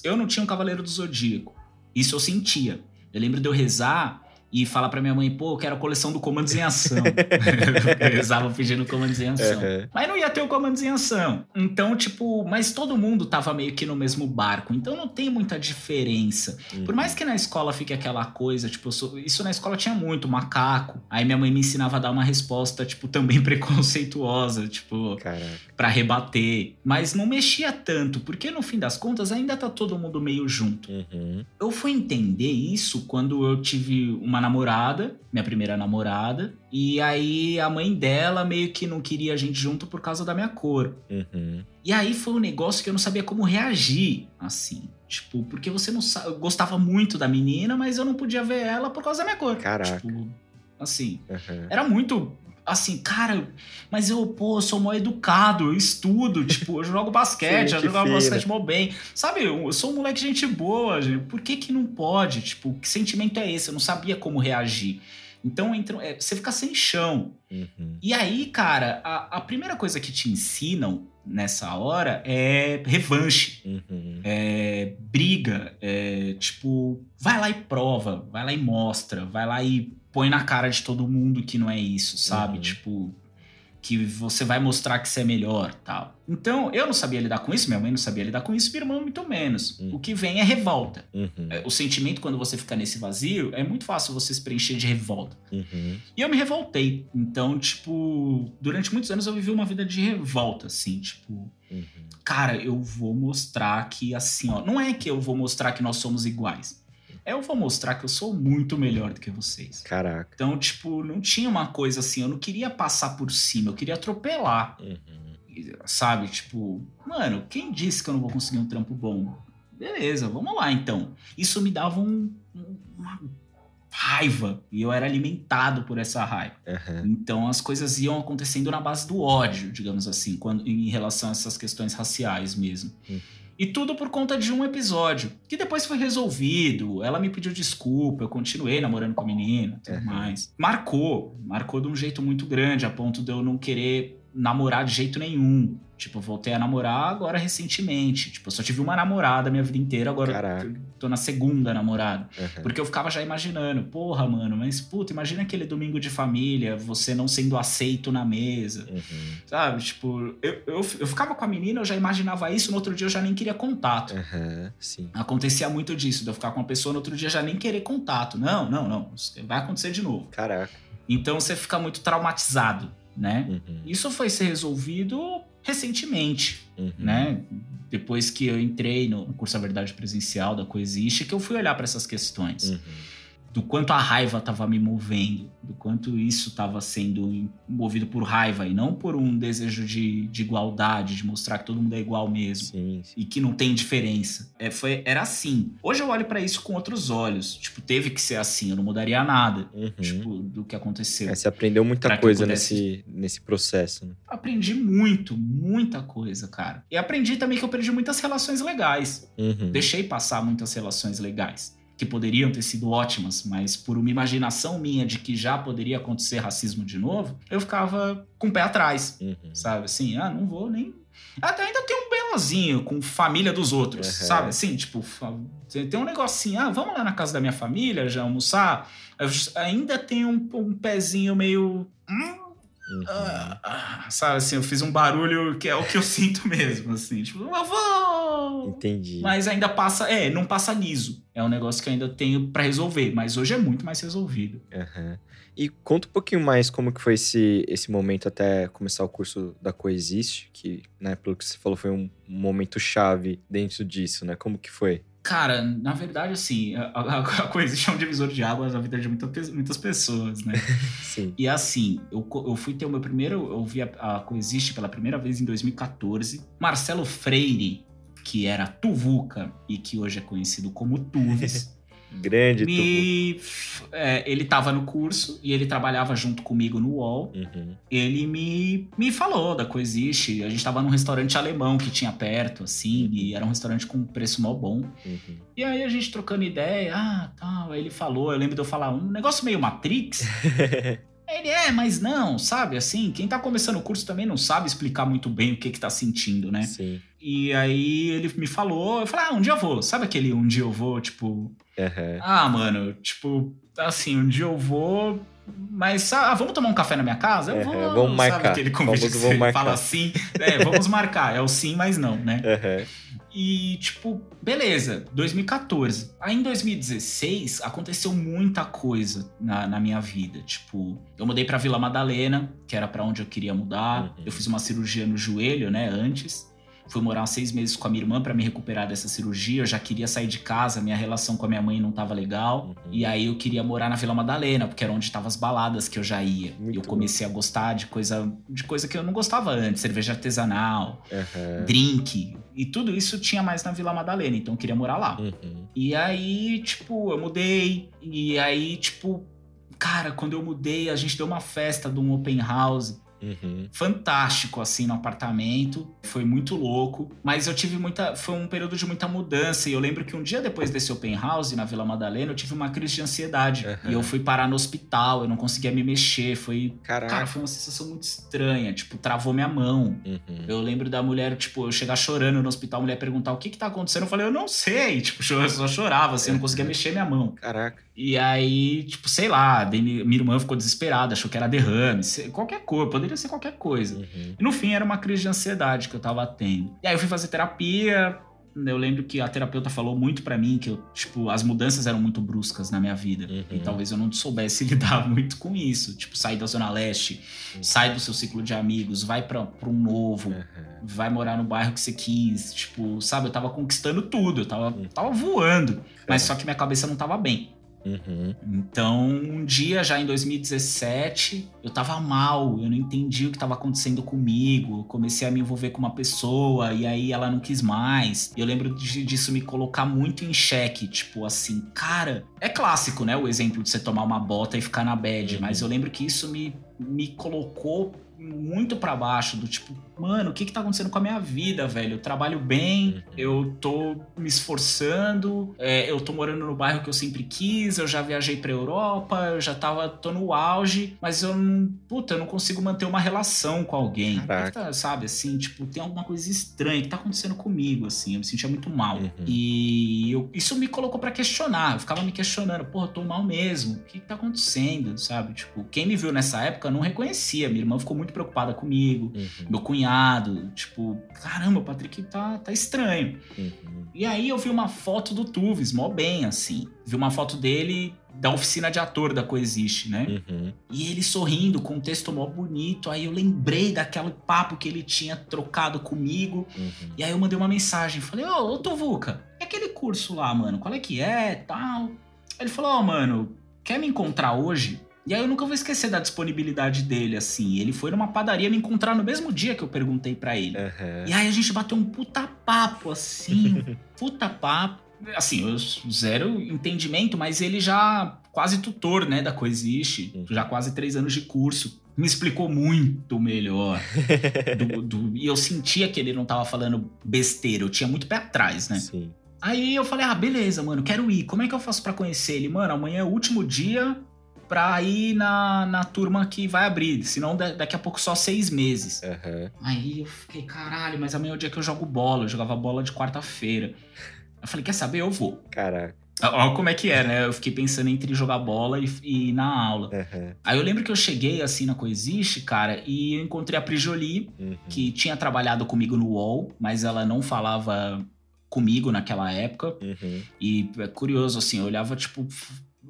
[SPEAKER 3] eu não tinha um cavaleiro do zodíaco. Isso eu sentia. Eu lembro de eu rezar e falar pra minha mãe, pô, eu quero a coleção do Comandos em Ação. eu rezava pedindo Comandos em Ação. Uhum. Mas não ia ter o Comandos em Ação. Então, tipo, mas todo mundo tava meio que no mesmo barco. Então não tem muita diferença. Uhum. Por mais que na escola fique aquela coisa, tipo, sou... isso na escola tinha muito, macaco. Aí minha mãe me ensinava a dar uma resposta, tipo, também preconceituosa, tipo, pra rebater. Mas não mexia tanto, porque no fim das contas ainda tá todo mundo meio junto.
[SPEAKER 1] Uhum.
[SPEAKER 3] Eu fui entender isso quando eu tive uma uma namorada, minha primeira namorada, e aí a mãe dela meio que não queria a gente junto por causa da minha cor.
[SPEAKER 1] Uhum.
[SPEAKER 3] E aí foi um negócio que eu não sabia como reagir, assim. Tipo, porque você não sabe. Eu gostava muito da menina, mas eu não podia ver ela por causa da minha cor.
[SPEAKER 1] Caraca.
[SPEAKER 3] Tipo, assim.
[SPEAKER 1] Uhum.
[SPEAKER 3] Era muito assim, cara, mas eu, pô, eu sou mó educado, eu estudo, tipo, eu jogo basquete, eu jogo basquete mó bem. Sabe, eu sou um moleque gente boa, gente. por que que não pode? Tipo, que sentimento é esse? Eu não sabia como reagir. Então, entra, é, você fica sem chão.
[SPEAKER 1] Uhum.
[SPEAKER 3] E aí, cara, a, a, primeira coisa que te ensinam nessa hora é revanche,
[SPEAKER 1] uhum.
[SPEAKER 3] é briga, é tipo, vai lá e prova, vai lá e mostra, vai lá e põe na cara de todo mundo que não é isso, sabe? Uhum. Tipo, que você vai mostrar que você é melhor, tal. Então, eu não sabia lidar com isso, minha mãe não sabia lidar com isso, minha irmã muito menos. Uhum. O que vem é revolta.
[SPEAKER 1] Uhum.
[SPEAKER 3] É, o sentimento, quando você fica nesse vazio, é muito fácil você se preencher de revolta.
[SPEAKER 1] Uhum.
[SPEAKER 3] E eu me revoltei. Então, tipo, durante muitos anos eu vivi uma vida de revolta, assim, tipo...
[SPEAKER 1] Uhum.
[SPEAKER 3] Cara, eu vou mostrar que, assim, ó... Não é que eu vou mostrar que nós somos iguais eu vou mostrar que eu sou muito melhor do que vocês.
[SPEAKER 1] Caraca.
[SPEAKER 3] Então, tipo, não tinha uma coisa assim, eu não queria passar por cima, eu queria atropelar.
[SPEAKER 1] Uhum.
[SPEAKER 3] Sabe? Tipo, mano, quem disse que eu não vou conseguir um trampo bom? Beleza, vamos lá então. Isso me dava um, uma raiva e eu era alimentado por essa raiva.
[SPEAKER 1] Uhum.
[SPEAKER 3] Então as coisas iam acontecendo na base do ódio, digamos assim, quando, em relação a essas questões raciais mesmo.
[SPEAKER 1] Uhum.
[SPEAKER 3] E tudo por conta de um episódio, que depois foi resolvido. Ela me pediu desculpa, eu continuei namorando com a menina, tudo
[SPEAKER 1] uhum.
[SPEAKER 3] mais. Marcou, marcou de um jeito muito grande, a ponto de eu não querer namorar de jeito nenhum. Tipo, voltei a namorar agora recentemente. Tipo, eu só tive uma namorada minha vida inteira, agora
[SPEAKER 1] Caraca.
[SPEAKER 3] tô na segunda namorada.
[SPEAKER 1] Uhum.
[SPEAKER 3] Porque eu ficava já imaginando, porra, mano, mas puta, imagina aquele domingo de família, você não sendo aceito na mesa.
[SPEAKER 1] Uhum.
[SPEAKER 3] Sabe? Tipo, eu, eu, eu ficava com a menina, eu já imaginava isso, no outro dia eu já nem queria contato.
[SPEAKER 1] Uhum. Sim.
[SPEAKER 3] Acontecia muito disso, de eu ficar com uma pessoa, no outro dia já nem querer contato. Não, não, não. Vai acontecer de novo.
[SPEAKER 1] Caraca.
[SPEAKER 3] Então você fica muito traumatizado, né?
[SPEAKER 1] Uhum.
[SPEAKER 3] Isso foi ser resolvido recentemente,
[SPEAKER 1] uhum.
[SPEAKER 3] né? Depois que eu entrei no curso da Verdade Presencial da Coexiste, que eu fui olhar para essas questões.
[SPEAKER 1] Uhum
[SPEAKER 3] do quanto a raiva estava me movendo, do quanto isso estava sendo movido por raiva e não por um desejo de, de igualdade, de mostrar que todo mundo é igual mesmo
[SPEAKER 1] sim, sim.
[SPEAKER 3] e que não tem diferença. É, foi, era assim. Hoje eu olho para isso com outros olhos. Tipo, teve que ser assim, eu não mudaria nada
[SPEAKER 1] uhum.
[SPEAKER 3] tipo, do que aconteceu.
[SPEAKER 1] É, você aprendeu muita coisa nesse, nesse processo, né?
[SPEAKER 3] Aprendi muito, muita coisa, cara. E aprendi também que eu perdi muitas relações legais.
[SPEAKER 1] Uhum.
[SPEAKER 3] Deixei passar muitas relações legais que poderiam ter sido ótimas, mas por uma imaginação minha de que já poderia acontecer racismo de novo, eu ficava com o pé atrás,
[SPEAKER 1] uhum.
[SPEAKER 3] sabe? Assim, ah, não vou nem. Até ainda tenho um bem sozinho, com família dos outros,
[SPEAKER 1] Uhum.
[SPEAKER 3] sabe? Assim, tipo, tem um negocinho, ah, vamos lá na casa da minha família já almoçar. Eu ainda tem um, um pezinho meio. hum,
[SPEAKER 1] Uhum.
[SPEAKER 3] ah, ah, sabe assim, eu fiz um barulho que é o que eu sinto mesmo, assim, tipo, eu vou.
[SPEAKER 1] Entendi.
[SPEAKER 3] Mas ainda passa, é, não passa liso. É um negócio que eu ainda tenho pra resolver, mas hoje é muito mais resolvido.
[SPEAKER 1] Aham. E conta um pouquinho mais como que foi esse, esse momento até começar o curso da Coexiste, que, né, pelo que você falou, foi um momento chave dentro disso, né? Como que foi?
[SPEAKER 3] Cara, na verdade, assim, a, a, a coexiste é um divisor de águas na vida de muita, muitas pessoas, né?
[SPEAKER 1] Sim.
[SPEAKER 3] E assim, eu, eu fui ter o meu primeiro. Eu vi a, a Coexiste pela primeira vez em 2014. Marcelo Freire, que era Tuvuca e que hoje é conhecido como Tuves,
[SPEAKER 1] Grande
[SPEAKER 3] me, é, ele tava no curso e ele trabalhava junto comigo no UOL.
[SPEAKER 1] Uhum.
[SPEAKER 3] Ele me, me falou da Coexiste. A gente tava num restaurante alemão que tinha perto, assim, e era um restaurante com preço mó bom.
[SPEAKER 1] Uhum.
[SPEAKER 3] E aí a gente trocando ideia, ah, tal. Aí ele falou, eu lembro de eu falar, um negócio meio Matrix. Ele é, mas não, sabe? Assim, quem tá começando o curso também não sabe explicar muito bem o que que tá sentindo, né?
[SPEAKER 1] Sim.
[SPEAKER 3] E aí ele me falou, eu falei, ah, um dia eu vou. Sabe aquele um dia eu vou, tipo,
[SPEAKER 1] Aham.
[SPEAKER 3] ah, mano, tipo, assim, um dia eu vou. Mas, ah, vamos tomar um café na minha casa? Eu
[SPEAKER 1] É,
[SPEAKER 3] vou.
[SPEAKER 1] vamos
[SPEAKER 3] Sabe
[SPEAKER 1] marcar.
[SPEAKER 3] aquele convite
[SPEAKER 1] Famoso
[SPEAKER 3] que
[SPEAKER 1] vamos
[SPEAKER 3] você fala assim? É, vamos marcar. É o sim, mas não, né?
[SPEAKER 1] Aham.
[SPEAKER 3] E, tipo, beleza, 2014. Aí em 2016 aconteceu muita coisa na, na minha vida. Tipo, eu mudei pra Vila Madalena, que era pra onde eu queria mudar.
[SPEAKER 1] Uhum.
[SPEAKER 3] Eu fiz uma cirurgia no joelho, né, antes. Fui morar seis meses com a minha irmã pra me recuperar dessa cirurgia. Eu já queria sair de casa, minha relação com a minha mãe não tava legal.
[SPEAKER 1] Uhum.
[SPEAKER 3] E aí eu queria morar na Vila Madalena, porque era onde estavam as baladas que eu já ia.
[SPEAKER 1] Muito
[SPEAKER 3] e eu comecei a gostar de coisa, de coisa que eu não gostava antes, cerveja artesanal,
[SPEAKER 1] Aham.
[SPEAKER 3] drink. E tudo isso tinha mais na Vila Madalena, então eu queria morar lá.
[SPEAKER 1] Uhum.
[SPEAKER 3] E aí, tipo, eu mudei. E aí, tipo, cara, quando eu mudei, a gente deu uma festa de um open house
[SPEAKER 1] Uhum.
[SPEAKER 3] fantástico assim no apartamento, foi muito louco, mas eu tive muita, foi um período de muita mudança e eu lembro que um dia depois desse open house na Vila Madalena, eu tive uma crise de ansiedade
[SPEAKER 1] Aham.
[SPEAKER 3] e eu fui parar no hospital, eu não conseguia me mexer, foi,
[SPEAKER 1] Caraca.
[SPEAKER 3] cara, foi uma sensação muito estranha, tipo, travou minha mão.
[SPEAKER 1] Uhum.
[SPEAKER 3] Eu lembro da mulher, tipo, eu chegar chorando no hospital, a mulher perguntar o que que tá acontecendo, eu falei, eu não sei, tipo, eu só chorava, assim, eu não conseguia mexer minha mão.
[SPEAKER 1] Caraca.
[SPEAKER 3] E aí, tipo, sei lá, minha irmã ficou desesperada, achou que era derrame, qualquer coisa, poderia ser qualquer coisa.
[SPEAKER 1] Uhum.
[SPEAKER 3] E no fim era uma crise de ansiedade que eu tava tendo. E aí eu fui fazer terapia. Eu lembro que a terapeuta falou muito pra mim que eu, tipo, as mudanças eram muito bruscas na minha vida.
[SPEAKER 1] Uhum.
[SPEAKER 3] E talvez eu não soubesse lidar muito com isso. Tipo, sair da Zona Leste,
[SPEAKER 1] Uhum.
[SPEAKER 3] sai do seu ciclo de amigos, vai pra, pra um novo,
[SPEAKER 1] Aham.
[SPEAKER 3] vai morar no bairro que você quis. Tipo, sabe, eu tava conquistando tudo, eu tava,
[SPEAKER 1] Uhum.
[SPEAKER 3] tava voando. Mas só que minha cabeça não tava bem.
[SPEAKER 1] Uhum.
[SPEAKER 3] Então, um dia já em 2017, eu tava mal, eu não entendi o que tava acontecendo comigo. Eu comecei a me envolver com uma pessoa e aí ela não quis mais. Eu lembro de- disso me colocar muito em xeque, tipo assim, cara, é clássico, né, o exemplo de você tomar uma bota e ficar na bad,
[SPEAKER 1] Uhum.
[SPEAKER 3] mas eu lembro que isso me, me colocou muito pra baixo, do tipo, mano, o que que tá acontecendo com a minha vida, velho? Eu trabalho bem,
[SPEAKER 1] Uhum.
[SPEAKER 3] eu tô me esforçando, é, eu tô morando no bairro que eu sempre quis, eu já viajei pra Europa, eu já tava, tô no auge, mas eu não, puta, eu não consigo manter uma relação com alguém. Tá, sabe, assim, tipo, tem alguma coisa estranha que tá acontecendo comigo, assim, eu me sentia muito mal.
[SPEAKER 1] Uhum.
[SPEAKER 3] E eu- isso me colocou pra questionar, eu ficava me questionando, porra, eu tô mal mesmo, o que que tá acontecendo, sabe? Tipo, quem me viu nessa época não reconhecia, minha irmã ficou muito preocupada comigo,
[SPEAKER 1] Uhum.
[SPEAKER 3] meu cunhado, tipo, caramba, o Patrick tá, tá estranho.
[SPEAKER 1] Uhum.
[SPEAKER 3] E aí eu vi uma foto do Tuves, mó bem, assim. Vi uma foto dele da oficina de ator da Coexiste, né?
[SPEAKER 1] Uhum.
[SPEAKER 3] E ele sorrindo, com um texto mó bonito. Aí eu lembrei daquele papo que ele tinha trocado comigo.
[SPEAKER 1] Uhum.
[SPEAKER 3] E aí eu mandei uma mensagem. Falei, ô, ô Tuvuca, e aquele curso lá, mano? Qual é que é, tal? Ele falou, ó, mano, quer me encontrar hoje? E aí eu nunca vou esquecer da disponibilidade dele, assim. Ele foi numa padaria me encontrar no mesmo dia que eu perguntei pra ele.
[SPEAKER 1] Aham.
[SPEAKER 3] E aí a gente bateu um puta papo, assim, puta papo. Assim, eu zero entendimento, mas ele já quase tutor, né, da Coexiste,
[SPEAKER 1] Uhum.
[SPEAKER 3] já quase três anos de curso. Me explicou muito melhor. do- do- e eu sentia que ele não tava falando besteira, eu tinha muito pé atrás, né?
[SPEAKER 1] Sim.
[SPEAKER 3] Aí eu falei, ah, beleza, mano, quero ir. Como é que eu faço pra conhecer ele? Mano, amanhã é o último dia pra ir na, na turma que vai abrir. Senão daqui a pouco só seis meses.
[SPEAKER 1] Uhum.
[SPEAKER 3] Aí eu fiquei, caralho, mas amanhã é o dia que eu jogo bola. Eu jogava bola de quarta-feira. Eu falei, quer saber? Eu vou.
[SPEAKER 1] Caraca.
[SPEAKER 3] Olha como é que é, né? Eu fiquei pensando entre jogar bola e, e ir na aula.
[SPEAKER 1] Uhum.
[SPEAKER 3] Aí eu lembro que eu cheguei assim na Coexiste, cara, e eu encontrei a Prijoli,
[SPEAKER 1] Uhum.
[SPEAKER 3] que tinha trabalhado comigo no UOL, mas ela não falava comigo naquela época.
[SPEAKER 1] Uhum.
[SPEAKER 3] E é curioso, assim, eu olhava, tipo.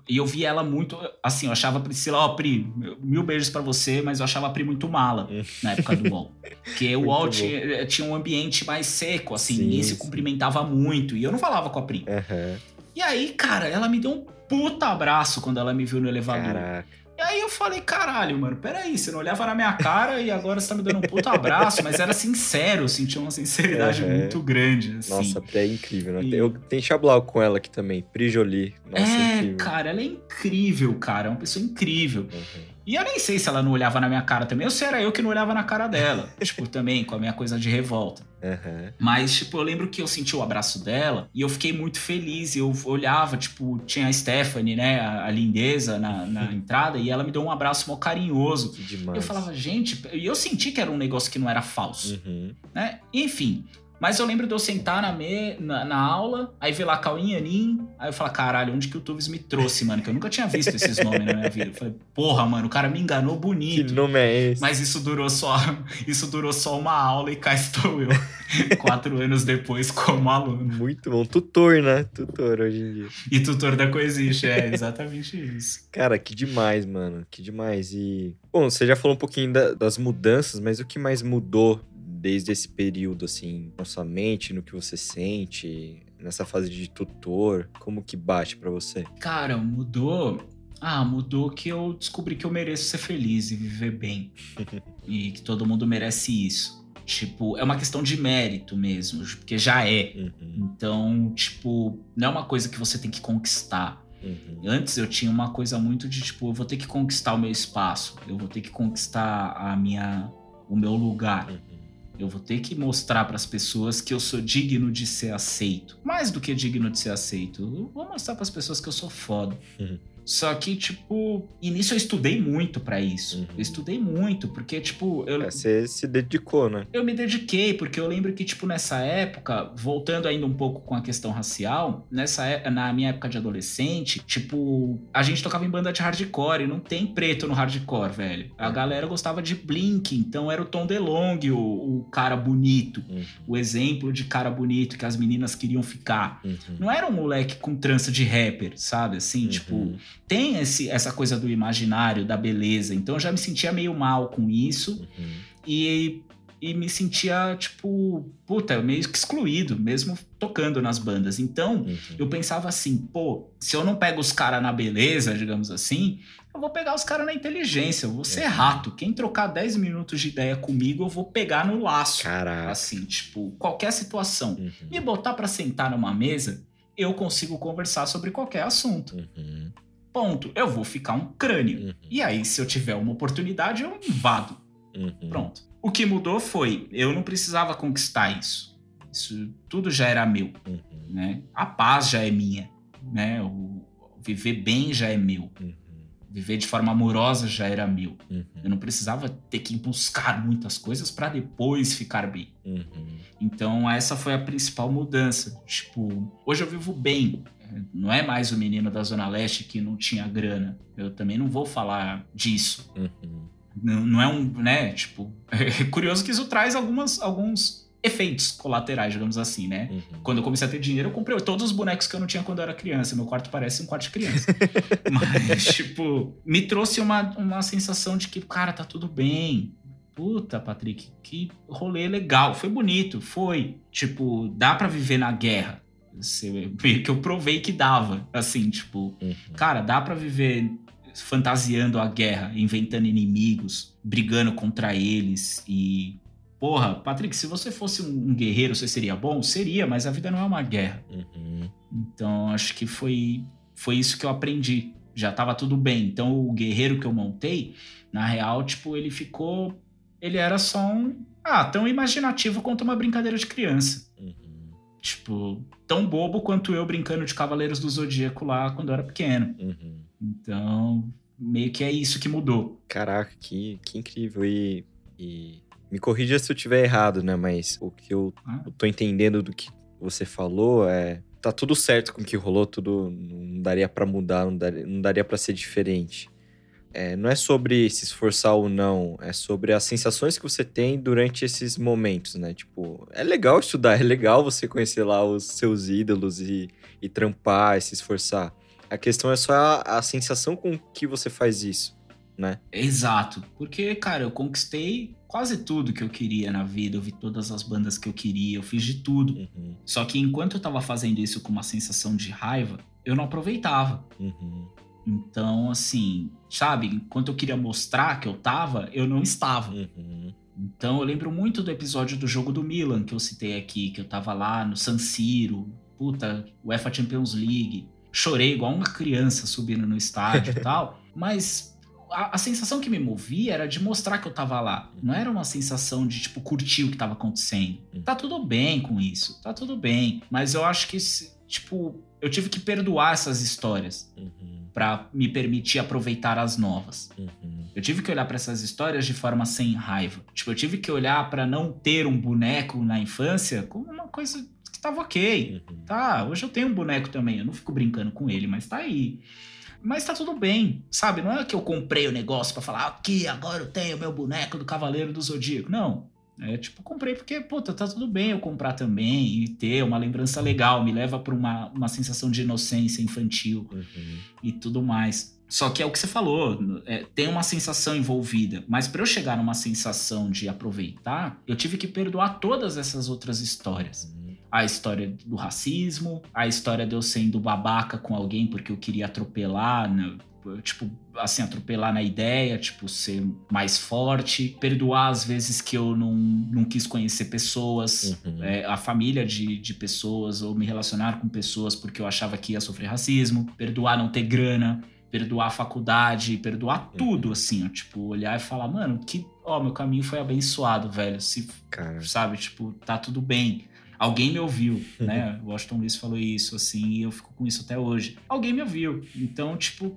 [SPEAKER 3] E eu via ela muito. Assim, eu achava a Priscila, ó, Pri, mil beijos para você, mas eu achava a Pri muito mala
[SPEAKER 1] Hum.
[SPEAKER 3] na época do UOL. Porque o
[SPEAKER 1] Muito
[SPEAKER 3] UOL
[SPEAKER 1] bom.
[SPEAKER 3] tinha, tinha um ambiente mais seco, assim,
[SPEAKER 1] Sim,
[SPEAKER 3] ninguém se
[SPEAKER 1] sim.
[SPEAKER 3] cumprimentava muito. E eu não falava com a Pri.
[SPEAKER 1] Uhum.
[SPEAKER 3] E aí, cara, ela me deu um puta abraço quando ela me viu no elevador.
[SPEAKER 1] Caraca.
[SPEAKER 3] E aí eu falei, caralho, mano, peraí, você não olhava na minha cara e agora você tá me dando um puta abraço, mas era sincero, eu sentia uma sinceridade
[SPEAKER 1] Uhum.
[SPEAKER 3] muito grande, assim.
[SPEAKER 1] Nossa, Pri é incrível, né?
[SPEAKER 3] E-
[SPEAKER 1] Eu tenho Chablau com ela aqui também. Pri Jolie. Nossa,
[SPEAKER 3] é,
[SPEAKER 1] incrível.
[SPEAKER 3] cara, ela é incrível, cara, é uma pessoa incrível.
[SPEAKER 1] Uhum.
[SPEAKER 3] E eu nem sei se ela não olhava na minha cara também, ou se era eu que não olhava na cara dela. tipo, também com a minha coisa de revolta.
[SPEAKER 1] Uhum.
[SPEAKER 3] Mas, tipo, eu lembro que eu senti o abraço dela e eu fiquei muito feliz. Eu olhava, tipo, tinha a Stephanie, né, a, a lindeza na, na entrada, e ela me deu um abraço mó carinhoso.
[SPEAKER 1] Que demais.
[SPEAKER 3] Eu falava, gente, e eu senti que era um negócio que não era falso,
[SPEAKER 1] Uhum.
[SPEAKER 3] né? Enfim. Mas eu lembro de eu sentar na, me, na, na aula, aí ver lá Cauim Anin, aí eu falar, caralho, onde que o Tuvis me trouxe, mano? Que eu nunca tinha visto esses nomes na minha vida. Eu falei, porra, mano, o cara me enganou
[SPEAKER 1] Que
[SPEAKER 3] bonito.
[SPEAKER 1] nome é esse?
[SPEAKER 3] Mas isso durou só, isso durou só uma aula e cá estou eu, quatro anos depois como aluno.
[SPEAKER 1] Muito bom. Tutor, né? Tutor hoje em dia.
[SPEAKER 3] E tutor da Coexiste, é exatamente isso.
[SPEAKER 1] Cara, que demais, mano. Que demais. E. Bom, você já falou um pouquinho da- das mudanças, mas o que mais mudou desde esse período, assim, na sua mente, no que você sente, nessa fase de tutor? Como que bate pra você?
[SPEAKER 3] Cara, mudou. Ah, mudou que eu descobri que eu mereço ser feliz e viver bem. e que todo mundo merece isso. Tipo, é uma questão de mérito mesmo, porque já é.
[SPEAKER 1] Uhum,
[SPEAKER 3] Então, tipo, não é uma coisa que você tem que conquistar.
[SPEAKER 1] uhum,
[SPEAKER 3] Antes eu tinha uma coisa muito de tipo, eu vou ter que conquistar o meu espaço, eu vou ter que conquistar a minha o meu lugar.
[SPEAKER 1] uhum.
[SPEAKER 3] Eu vou ter que mostrar para as pessoas que eu sou digno de ser aceito. Mais do que digno de ser aceito, eu vou mostrar para as pessoas que eu sou foda.
[SPEAKER 1] Uhum.
[SPEAKER 3] Só que, tipo, início eu estudei muito para isso.
[SPEAKER 1] Uhum.
[SPEAKER 3] Eu estudei muito, porque, tipo, eu,
[SPEAKER 1] É, você se dedicou, né?
[SPEAKER 3] eu me dediquei, porque eu lembro que, tipo, nessa época, voltando ainda um pouco com a questão racial, nessa é- na minha época de adolescente, tipo, a gente tocava em banda de hardcore e não tem preto no hardcore, velho. A galera gostava de Blink, então era o Tom DeLonge, o, o cara bonito,
[SPEAKER 1] Uhum,
[SPEAKER 3] o exemplo de cara bonito que as meninas queriam ficar.
[SPEAKER 1] uhum,
[SPEAKER 3] Não era um moleque com trança de rapper, sabe? Assim,
[SPEAKER 1] uhum.
[SPEAKER 3] tipo, tem esse, essa coisa do imaginário, da beleza. Então eu já me sentia meio mal com isso
[SPEAKER 1] Uhum.
[SPEAKER 3] e, e me sentia, tipo, puta, meio que excluído, mesmo tocando nas bandas. Então,
[SPEAKER 1] Uhum.
[SPEAKER 3] eu pensava assim, pô, se eu não pego os caras na beleza, digamos assim, eu vou pegar os caras na inteligência, eu vou ser
[SPEAKER 1] Uhum.
[SPEAKER 3] rato. Quem trocar 10 minutos de ideia comigo, eu vou pegar no laço.
[SPEAKER 1] Caraca.
[SPEAKER 3] Assim, tipo, qualquer situação.
[SPEAKER 1] Uhum,
[SPEAKER 3] Me botar pra sentar numa mesa, eu consigo conversar sobre qualquer assunto.
[SPEAKER 1] uhum,
[SPEAKER 3] Ponto. Eu vou ficar um crânio.
[SPEAKER 1] uhum,
[SPEAKER 3] E aí, se eu tiver uma oportunidade, eu invado.
[SPEAKER 1] uhum.
[SPEAKER 3] Pronto. O que mudou foi, eu não precisava conquistar isso. Isso tudo já era meu,
[SPEAKER 1] Uhum,
[SPEAKER 3] né? A paz já é minha, né? O viver bem já é meu.
[SPEAKER 1] uhum,
[SPEAKER 3] Viver de forma amorosa já era meu.
[SPEAKER 1] uhum,
[SPEAKER 3] Eu não precisava ter que buscar muitas coisas para depois ficar bem.
[SPEAKER 1] uhum.
[SPEAKER 3] Então essa foi a principal mudança. Tipo, hoje eu vivo bem. Não é mais o menino da Zona Leste que não tinha grana. Eu também não vou falar disso.
[SPEAKER 1] Uhum.
[SPEAKER 3] Não, não é um, né? Tipo, é curioso que isso traz algumas, alguns efeitos colaterais, digamos assim, né?
[SPEAKER 1] Uhum.
[SPEAKER 3] Quando eu comecei a ter dinheiro, eu comprei todos os bonecos que eu não tinha quando eu era criança. Meu quarto parece um quarto de criança. Mas, tipo, me trouxe uma, uma sensação de que, cara, tá tudo bem. Puta, Patrick, que rolê legal. Foi bonito, foi. Tipo, dá pra viver na guerra. Que eu provei que dava. Assim, tipo,
[SPEAKER 1] Uhum.
[SPEAKER 3] Cara, dá pra viver fantasiando a guerra, inventando inimigos, brigando contra eles e. Porra, Patrick, se você fosse um um guerreiro, você seria bom? Seria, mas a vida não é uma guerra.
[SPEAKER 1] Uhum.
[SPEAKER 3] Então, acho que foi, foi isso que eu aprendi. Já tava tudo bem. Então, o guerreiro que eu montei, na real, tipo, ele ficou. Ele era só um. Ah, tão imaginativo quanto uma brincadeira de criança.
[SPEAKER 1] Uhum.
[SPEAKER 3] Tipo, tão bobo quanto eu brincando de Cavaleiros do Zodíaco lá quando eu era pequeno.
[SPEAKER 1] Uhum.
[SPEAKER 3] Então, meio que é isso que mudou.
[SPEAKER 1] Caraca, que, que incrível. E, e me corrija se eu tiver errado, né? Mas o que eu,
[SPEAKER 3] Ah.
[SPEAKER 1] eu tô entendendo do que você falou é. Tá tudo certo com o que rolou, tudo não daria pra mudar, não daria, não daria para ser diferente. É, não é sobre se esforçar ou não, é sobre as sensações que você tem durante esses momentos, né? Tipo, é legal estudar, é legal você conhecer lá os seus ídolos e, e trampar, e se esforçar. A questão é só a, a sensação com que você faz isso, né?
[SPEAKER 3] Exato. Porque, cara, eu conquistei quase tudo que eu queria na vida. Eu vi todas as bandas que eu queria, eu fiz de tudo.
[SPEAKER 1] Uhum,
[SPEAKER 3] Só que enquanto eu tava fazendo isso com uma sensação de raiva, eu não aproveitava.
[SPEAKER 1] uhum,
[SPEAKER 3] Então, assim, sabe? Enquanto eu queria mostrar que eu tava, eu não estava.
[SPEAKER 1] uhum.
[SPEAKER 3] Então eu lembro muito do episódio do jogo do Milan que eu citei aqui, que eu tava lá no San Siro, puta, UEFA Champions League. Chorei igual uma criança subindo no estádio e tal, mas a, a sensação que me movia era de mostrar que eu tava lá. Não era uma sensação de, tipo, curtir o que tava acontecendo. Tá tudo bem com isso, tá tudo bem. Mas eu acho que, se- tipo, eu tive que perdoar essas histórias
[SPEAKER 1] Uhum,
[SPEAKER 3] pra me permitir aproveitar as novas.
[SPEAKER 1] uhum,
[SPEAKER 3] Eu tive que olhar pra essas histórias de forma sem raiva. Tipo, eu tive que olhar pra não ter um boneco na infância como uma coisa que tava ok.
[SPEAKER 1] uhum.
[SPEAKER 3] Tá, hoje eu tenho um boneco também. Eu não fico brincando com ele, mas tá aí. Mas tá tudo bem, sabe? Não é que eu comprei o negócio pra falar aqui, agora eu tenho meu boneco do Cavaleiro do Zodíaco. Não. É tipo, comprei porque, puta, tá tudo bem eu comprar também e ter uma lembrança legal. Me leva pra uma, uma sensação de inocência infantil
[SPEAKER 1] Uhum,
[SPEAKER 3] e tudo mais. Só que é o que você falou, é, tem uma sensação envolvida. Mas para eu chegar numa sensação de aproveitar, eu tive que perdoar todas essas outras histórias.
[SPEAKER 1] uhum.
[SPEAKER 3] A história do racismo, a história de eu sendo babaca com alguém porque eu queria atropelar, né? tipo, assim, atropelar na ideia, tipo, ser mais forte, perdoar as vezes que eu não, não quis conhecer pessoas,
[SPEAKER 1] Uhum.
[SPEAKER 3] é, a família de, de pessoas, ou me relacionar com pessoas porque eu achava que ia sofrer racismo, perdoar não ter grana, perdoar a faculdade, perdoar
[SPEAKER 1] Uhum.
[SPEAKER 3] tudo, assim, ó, tipo, olhar e falar, mano, que, ó, meu caminho foi abençoado, velho, se
[SPEAKER 1] Cara,
[SPEAKER 3] sabe? Tipo, tá tudo bem. Alguém me ouviu, né? O Washington Luiz falou isso, assim, e eu fico com isso até hoje. Alguém me ouviu. Então, tipo,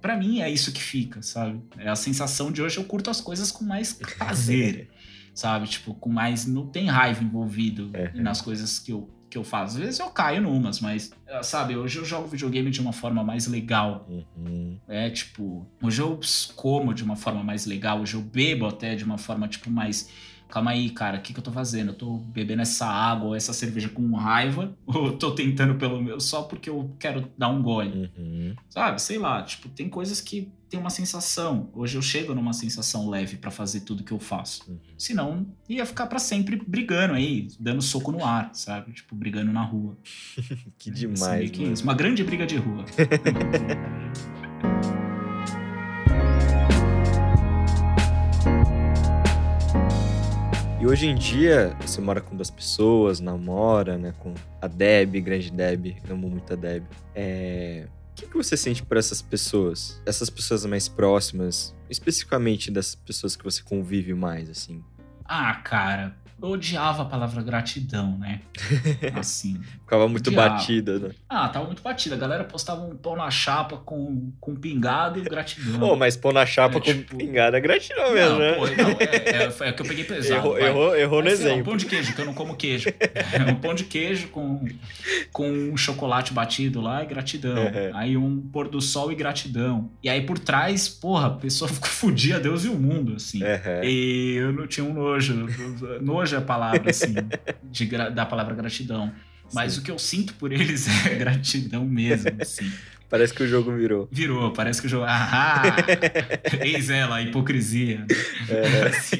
[SPEAKER 3] pra mim é isso que fica, sabe? É a sensação de hoje eu curto as coisas com mais prazer, sabe? Tipo, com mais. Não tem raiva envolvido
[SPEAKER 1] Uhum.
[SPEAKER 3] nas coisas que eu, que eu faço. Às vezes eu caio numas, mas, ah, sabe? Hoje eu jogo videogame de uma forma mais legal.
[SPEAKER 1] uhum,
[SPEAKER 3] É, tipo, hoje eu como de uma forma mais legal, hoje eu bebo até de uma forma, tipo, mais. Calma aí, cara, o que, que eu tô fazendo? Eu tô bebendo essa água ou essa cerveja com raiva? Ou tô tentando pelo meu só porque eu quero dar um gole?
[SPEAKER 1] uhum.
[SPEAKER 3] Sabe? Sei lá, tipo, tem coisas que tem uma sensação. Hoje eu chego numa sensação leve pra fazer tudo que eu faço.
[SPEAKER 1] Uhum.
[SPEAKER 3] Senão, ia ficar pra sempre brigando aí, dando soco no ar, sabe? Tipo, brigando na rua.
[SPEAKER 1] Que
[SPEAKER 3] Assim,
[SPEAKER 1] demais,
[SPEAKER 3] meio que
[SPEAKER 1] mano.
[SPEAKER 3] isso. Uma grande briga de rua.
[SPEAKER 1] E hoje em dia, você mora com duas pessoas, namora, né? Com a Deb, grande Deb, amo muito a Deb. É... O que, que você sente por essas pessoas? Essas pessoas mais próximas, especificamente das pessoas que você convive mais, assim.
[SPEAKER 3] Ah, cara, eu odiava a palavra gratidão, né? Assim.
[SPEAKER 1] Ficava muito
[SPEAKER 3] Odiava.
[SPEAKER 1] batida, né?
[SPEAKER 3] Ah, tava muito batida. A galera postava um pão na chapa com, com pingado e gratidão.
[SPEAKER 1] Pô, mas pôr na chapa
[SPEAKER 3] É,
[SPEAKER 1] com
[SPEAKER 3] tipo-
[SPEAKER 1] pingada é gratidão
[SPEAKER 3] não,
[SPEAKER 1] mesmo, né?
[SPEAKER 3] pô, não, é, é, é que eu peguei pesado.
[SPEAKER 1] errou,
[SPEAKER 3] vai.
[SPEAKER 1] errou, errou no
[SPEAKER 3] lá, Um
[SPEAKER 1] exemplo.
[SPEAKER 3] pão de queijo, que eu não como queijo. É um pão de queijo com, com um chocolate batido lá e gratidão.
[SPEAKER 1] Uhum.
[SPEAKER 3] Aí um pôr do sol e gratidão. E aí por trás, porra, a pessoa ficou fudia Deus e o mundo, assim.
[SPEAKER 1] Uhum.
[SPEAKER 3] E eu não tinha um nojo. Nojo é a palavra, assim, de da palavra gratidão. Mas
[SPEAKER 1] Sim.
[SPEAKER 3] o que eu sinto por eles é gratidão mesmo, assim.
[SPEAKER 1] Parece que o jogo virou.
[SPEAKER 3] Virou, parece que o jogo. Ah! Eis ela, a hipocrisia.
[SPEAKER 1] É.
[SPEAKER 3] Assim.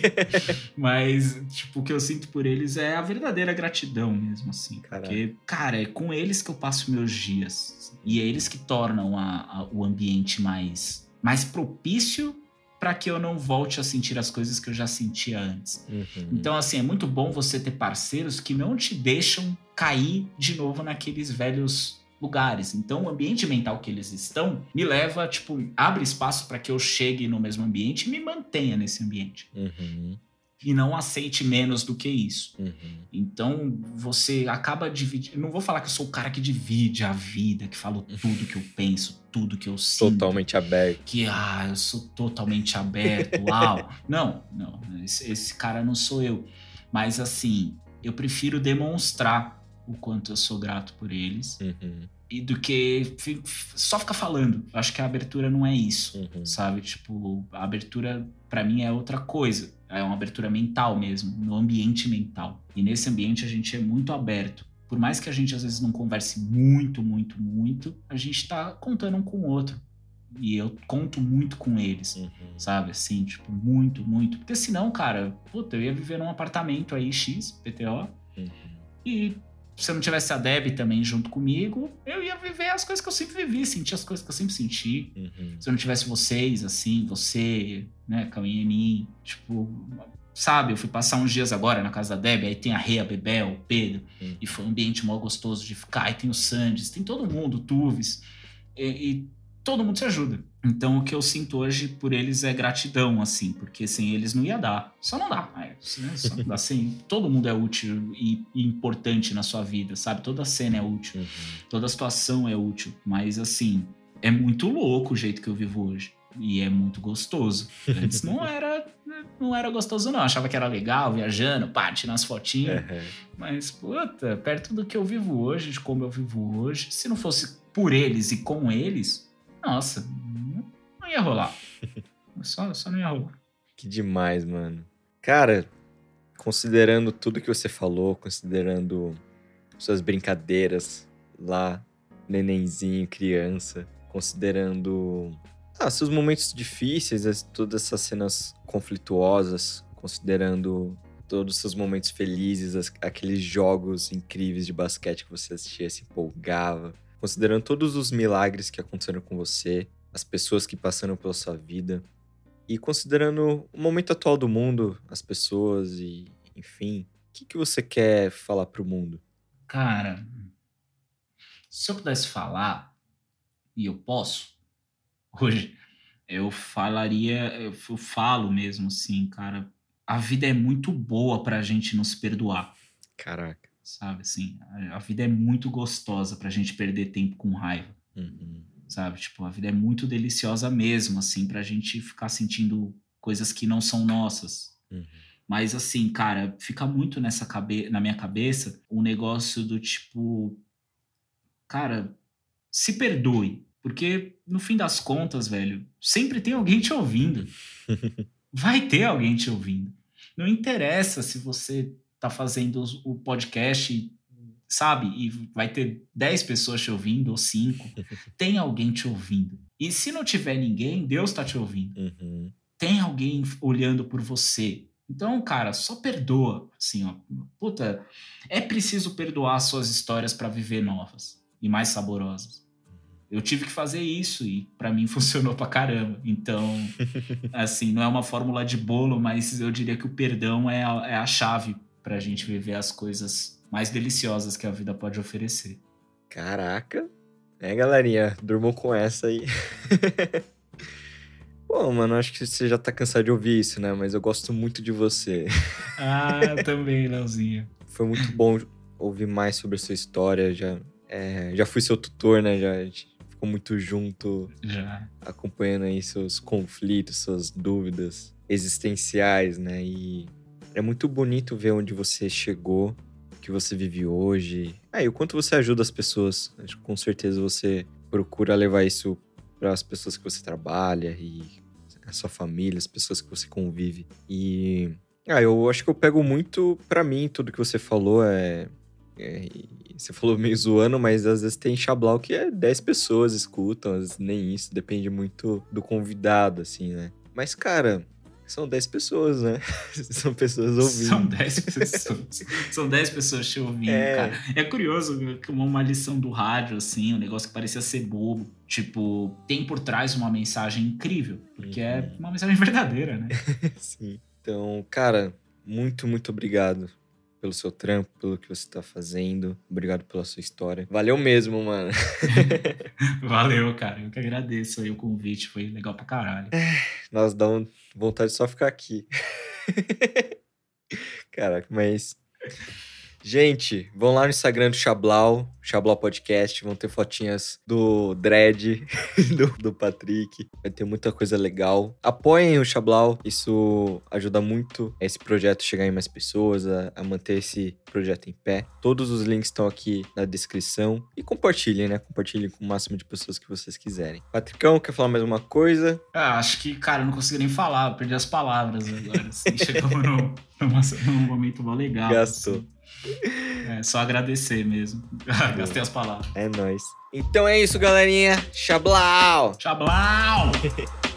[SPEAKER 3] Mas, tipo, o que eu sinto por eles é a verdadeira gratidão mesmo, assim.
[SPEAKER 1] Caralho.
[SPEAKER 3] Porque, cara, é com eles que eu passo meus dias. E é eles que tornam a- a- o ambiente mais, mais propício para que eu não volte a sentir as coisas que eu já sentia antes.
[SPEAKER 1] Uhum.
[SPEAKER 3] Então, assim, é muito bom você ter parceiros que não te deixam cair de novo naqueles velhos lugares. Então, o ambiente mental que eles estão me leva, tipo, abre espaço para que eu chegue no mesmo ambiente e me mantenha nesse ambiente.
[SPEAKER 1] Uhum.
[SPEAKER 3] E não aceite menos do que isso.
[SPEAKER 1] Uhum.
[SPEAKER 3] Então você acaba dividindo. Não vou falar que eu sou o cara que divide a vida, que falo tudo que eu penso, tudo que eu sinto.
[SPEAKER 1] Totalmente aberto.
[SPEAKER 3] Que, ah, eu sou totalmente aberto, uau. Não, não, esse, esse cara não sou eu. Mas assim, eu prefiro demonstrar o quanto eu sou grato por eles.
[SPEAKER 1] Uhum.
[SPEAKER 3] E do que só ficar falando. Acho que a abertura não é isso,
[SPEAKER 1] Uhum.
[SPEAKER 3] sabe? Tipo, a abertura para mim é outra coisa. É uma abertura mental mesmo, no ambiente mental. E nesse ambiente a gente é muito aberto. Por mais que a gente às vezes não converse muito, muito, muito, a gente tá contando um com o outro. E eu conto muito com eles,
[SPEAKER 1] Uhum.
[SPEAKER 3] sabe? Assim, tipo, muito, muito. Porque senão, cara, puta, eu ia viver num apartamento aí, X, PTO,
[SPEAKER 1] Uhum.
[SPEAKER 3] e se eu não tivesse a Deb também junto comigo, eu ia viver as coisas que eu sempre vivi, sentir as coisas que eu sempre senti.
[SPEAKER 1] Uhum.
[SPEAKER 3] Se eu não tivesse vocês, assim, você, né, Cauinhanin, tipo, sabe, eu fui passar uns dias agora na casa da Deb, aí tem a Rei, a Bebel, o Pedro,
[SPEAKER 1] Uhum.
[SPEAKER 3] e foi um ambiente mó gostoso de ficar, aí tem o Sandes, tem todo mundo, Tuves, e, e todo mundo se ajuda. Então o que eu sinto hoje por eles é gratidão, assim, porque sem eles não ia dar. Só não dá. Né, só não dá. Sem, todo mundo é útil e, e importante na sua vida, sabe? Toda cena é útil,
[SPEAKER 1] Uhum.
[SPEAKER 3] toda situação é útil. Mas assim, é muito louco o jeito que eu vivo hoje. E é muito gostoso. Antes não era, não era gostoso, não. Eu achava que era legal, viajando, pá, tirando as fotinhas.
[SPEAKER 1] Uhum.
[SPEAKER 3] Mas, puta, perto do que eu vivo hoje, de como eu vivo hoje, se não fosse por eles e com eles, nossa, não, ia rolar. Só, só não ia rolar.
[SPEAKER 1] Que demais, mano. Cara, considerando tudo que você falou, considerando suas brincadeiras lá, nenenzinho, criança, considerando ah, seus momentos difíceis, as- todas essas cenas conflituosas, considerando todos os seus momentos felizes, aqueles jogos incríveis de basquete que você assistia, se empolgava, considerando todos os milagres que aconteceram com você, as pessoas que passaram pela sua vida, e considerando o momento atual do mundo, as pessoas e, enfim, o que, que você quer falar pro mundo?
[SPEAKER 3] Cara, se eu pudesse falar, e eu posso, hoje, eu falaria, eu falo mesmo assim, cara, a vida é muito boa pra gente não se perdoar.
[SPEAKER 1] Caraca.
[SPEAKER 3] Sabe? Assim, a, a vida é muito gostosa pra gente perder tempo com raiva,
[SPEAKER 1] Uhum.
[SPEAKER 3] sabe? Tipo, a vida é muito deliciosa mesmo, assim, pra gente ficar sentindo coisas que não são nossas.
[SPEAKER 1] Uhum.
[SPEAKER 3] Mas, assim, cara, fica muito nessa cabe na minha cabeça um negócio do tipo, cara, se perdoe. Porque, no fim das contas, velho, sempre tem alguém te ouvindo. Vai ter alguém te ouvindo. Não interessa se você tá fazendo o podcast, sabe? E vai ter 10 pessoas te ouvindo ou 5. Tem alguém te ouvindo. E se não tiver ninguém, Deus tá te ouvindo.
[SPEAKER 1] Uhum.
[SPEAKER 3] Tem alguém olhando por você. Então, cara, só perdoa. Assim, ó. Puta, é preciso perdoar suas histórias para viver novas e mais saborosas. Eu tive que fazer isso e pra mim funcionou pra caramba. Então, assim, não é uma fórmula de bolo, mas eu diria que o perdão é a, é a chave pra gente viver as coisas mais deliciosas que a vida pode oferecer.
[SPEAKER 1] Caraca. É, galerinha, durmam com essa aí. Bom, mano, acho que você já tá cansado de ouvir isso, né? Mas eu gosto muito de você.
[SPEAKER 3] Ah, eu também, Leozinho.
[SPEAKER 1] Foi muito bom ouvir mais sobre a sua história. Já, é, já fui seu tutor, né? Já a gente ficou muito junto,
[SPEAKER 3] Já.
[SPEAKER 1] acompanhando aí seus conflitos, suas dúvidas existenciais, né? E é muito bonito ver onde você chegou, o que você vive hoje. Ah, e o quanto você ajuda as pessoas. Com certeza você procura levar isso para as pessoas que você trabalha e a sua família, as pessoas que você convive. E ah, eu acho que eu pego muito pra mim tudo que você falou é, é, você falou meio zoando, mas às vezes tem Xablau que é 10 pessoas escutam, às vezes nem isso, depende muito do convidado, assim, né? Mas, cara, são 10 pessoas, né? são pessoas ouvindo.
[SPEAKER 3] São 10 pessoas. São 10 pessoas te ouvindo,
[SPEAKER 1] É.
[SPEAKER 3] cara. É curioso, como uma lição do rádio, assim, um negócio que parecia ser bobo. Tipo, tem por trás uma mensagem incrível. Porque é
[SPEAKER 1] Uhum.
[SPEAKER 3] uma mensagem verdadeira, né?
[SPEAKER 1] Sim. Então, cara, muito, muito obrigado pelo seu trampo, pelo que você tá fazendo. Obrigado pela sua história. Valeu mesmo, mano.
[SPEAKER 3] Valeu, cara. Eu que agradeço aí o convite. Foi legal pra caralho.
[SPEAKER 1] Nós dá um- vontade de só ficar aqui. Caraca, mas Gente, vão lá no Instagram do Chablau, Chablau Podcast, vão ter fotinhas do Dredd, do, do Patrick, vai ter muita coisa legal. Apoiem o Chablau, isso ajuda muito esse projeto chegar em mais pessoas, a, a manter esse projeto em pé. Todos os links estão aqui na descrição e compartilhem, né? Compartilhem com o máximo de pessoas que vocês quiserem. Patricão, quer falar mais uma coisa?
[SPEAKER 3] Ah, acho que, cara, eu não consegui nem falar, perdi as palavras agora. Assim, chegamos num, num, momento legal.
[SPEAKER 1] Gastou.
[SPEAKER 3] Assim. É, só agradecer mesmo. Gastei as palavras.
[SPEAKER 1] É nóis. Então é isso, galerinha. Chablau!
[SPEAKER 3] Chablau!